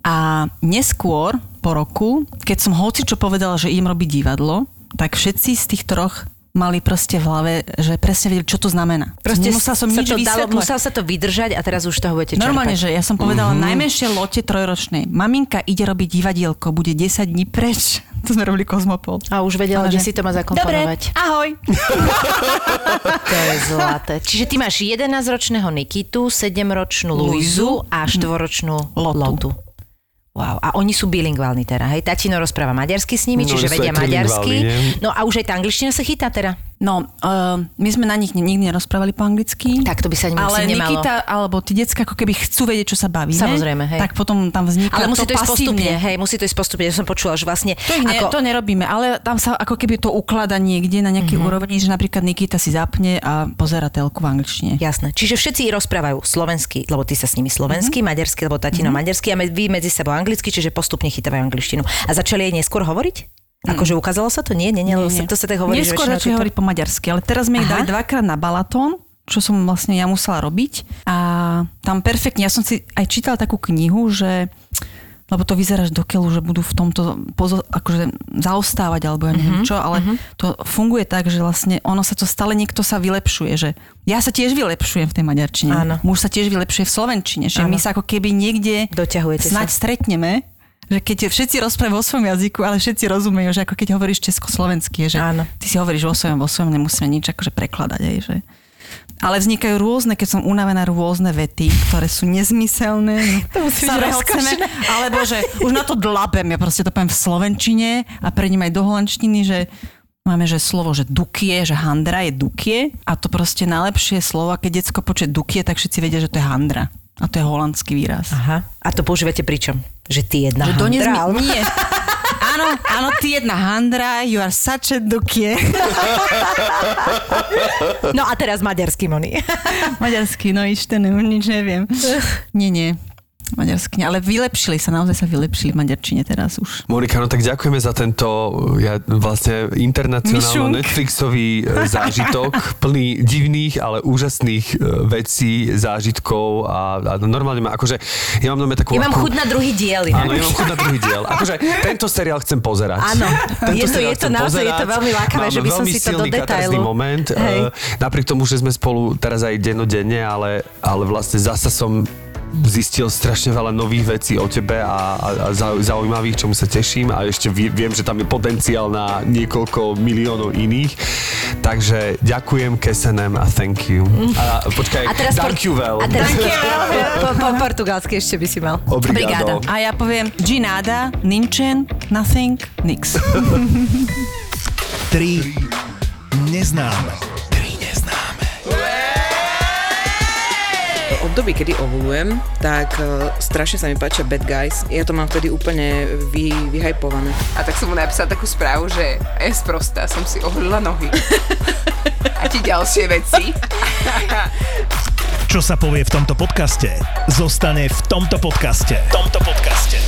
A neskôr, po roku, keď som hoci čo povedala, že idem robiť divadlo, tak všetci z tých troch mali proste v hlave, že presne vedeli, čo to znamená. Nemusela som sa nič to dalo, musel sa to vydržať a teraz už toho budete čerpať. Normálne, že ja som povedala mm-hmm. najmenšie lote trojročnej. Maminka ide robiť divadielko, bude 10 dní preč. To sme robili Kozmopol. A už vedela, Ale že- si to má zakomponovať. Dobre, ahoj. To je zlaté. Čiže ty máš 11-ročného Nikitu, 7-ročnú Luizu a 4-ročnú Lotu. Lotu. Wow. A oni sú bilingválni teda, hej? Tatino rozpráva maďarsky s nimi, No, čiže vedia maďarsky. nie? No a už aj tá angličtina sa chytá teda? No, uh, my sme na nich nikdy nerozprávali po anglicky. Tak to by sa ale nemalo. Nikita, alebo tí decka ako keby chcú vedieť, čo sa bavíme. Samozrejme, hej. Tak potom tam vzniká Ale musí to, ísť pasívne. postupne, hej, musí to ísť postupne. Ja som počula, že vlastne... To, ne, ako, to nerobíme, ale tam sa ako keby to uklada niekde na nejakej mm-hmm. úrovni, že napríklad Nikita si zapne a pozera telku v angličtine. Jasné. Čiže všetci rozprávajú slovensky, lebo ty sa s nimi slovensky, mm-hmm. maďarsky, lebo tatino mm-hmm. maďarsky a vy medzi sebou anglicky, čiže postupne chytávajú angličtinu. A začali aj neskôr hovoriť? Akože ukázalo sa to? Nie, nie, nie, nie, nie. to sa tak hovorí, Neskôr začali hovoriť po maďarsky, ale teraz sme ich dali dvakrát na Balatón, čo som vlastne ja musela robiť. A tam perfektne, ja som si aj čítala takú knihu, že lebo to vyzeráš do keľu, že budú v tomto pozo- akože zaostávať, alebo ja neviem čo, ale to funguje tak, že vlastne ono sa to stále niekto sa vylepšuje, že ja sa tiež vylepšujem v tej maďarčine. Áno. Muž sa tiež vylepšuje v slovenčine, že Áno. my sa ako keby niekde Doťahujete sa. stretneme, že keď všetci rozprávajú vo svojom jazyku, ale všetci rozumejú, že ako keď hovoríš československy, že Áno. ty si hovoríš vo svojom, vo svojom, nemusíme nič akože prekladať. Aj, že... Ale vznikajú rôzne, keď som unavená, rôzne vety, ktoré sú nezmyselné. To musíš sa byť rozkošená. Alebo že už na to dlabem, ja proste to poviem v slovenčine a prejdem aj do holandštiny, že máme, že slovo, že dukie, že handra je dukie a to proste najlepšie slovo, a keď decko počuje dukie, tak všetci vedia, že to je handra. A to je holandský výraz. Aha. A to používate pričom? Že ty jedna Že handra, mi... alebo- Nie. Áno, áno, ty jedna handra, you are such a dukie. No a teraz maďarský, Moni. Maďarský, no iš ten, nič neviem. Nie, nie. Maďarsky. Ale vylepšili sa, naozaj sa vylepšili v maďarčine teraz už. Monika, no tak ďakujeme za tento ja, vlastne internacionálno Myšunk. Netflixový e, zážitok, plný divných, ale úžasných e, vecí, zážitkov a, a normálne ma, akože, ja mám, takú... Ja mám chuť na druhý diel. Áno, ja mám chuť na druhý diel. Akože tento seriál chcem pozerať. Áno. Tento Je to- je to naozaj- je to veľmi lákavé, že by som si to do detailu- moment. Hej. eh, Napriek tomu, že sme spolu teraz aj dennodenne, ale, ale vlastne zasa som zistil strašne veľa nových vecí o tebe a, a, a zau- zaujímavých, čomu sa teším a ešte vie- viem, že tam je potenciál na niekoľko miliónov iných. Takže ďakujem Kesenem a thank you. A počkaj, A teraz thank you well. A teraz po, po portugalsky ešte by si mal. Obrigado. A ja poviem de nada, nimčen, nothing, nix. Tri neznáme. Tri neznáme. Období, kedy ovulujem, tak uh, strašne sa mi páčia bad guys. Ja to mám vtedy úplne vy, vyhajpované. A tak som mu napísala takú správu, že je sprostá, som si oholila nohy. A ti ďalšie veci. Čo sa povie v tomto podcaste, zostane v tomto podcaste. V tomto podcaste.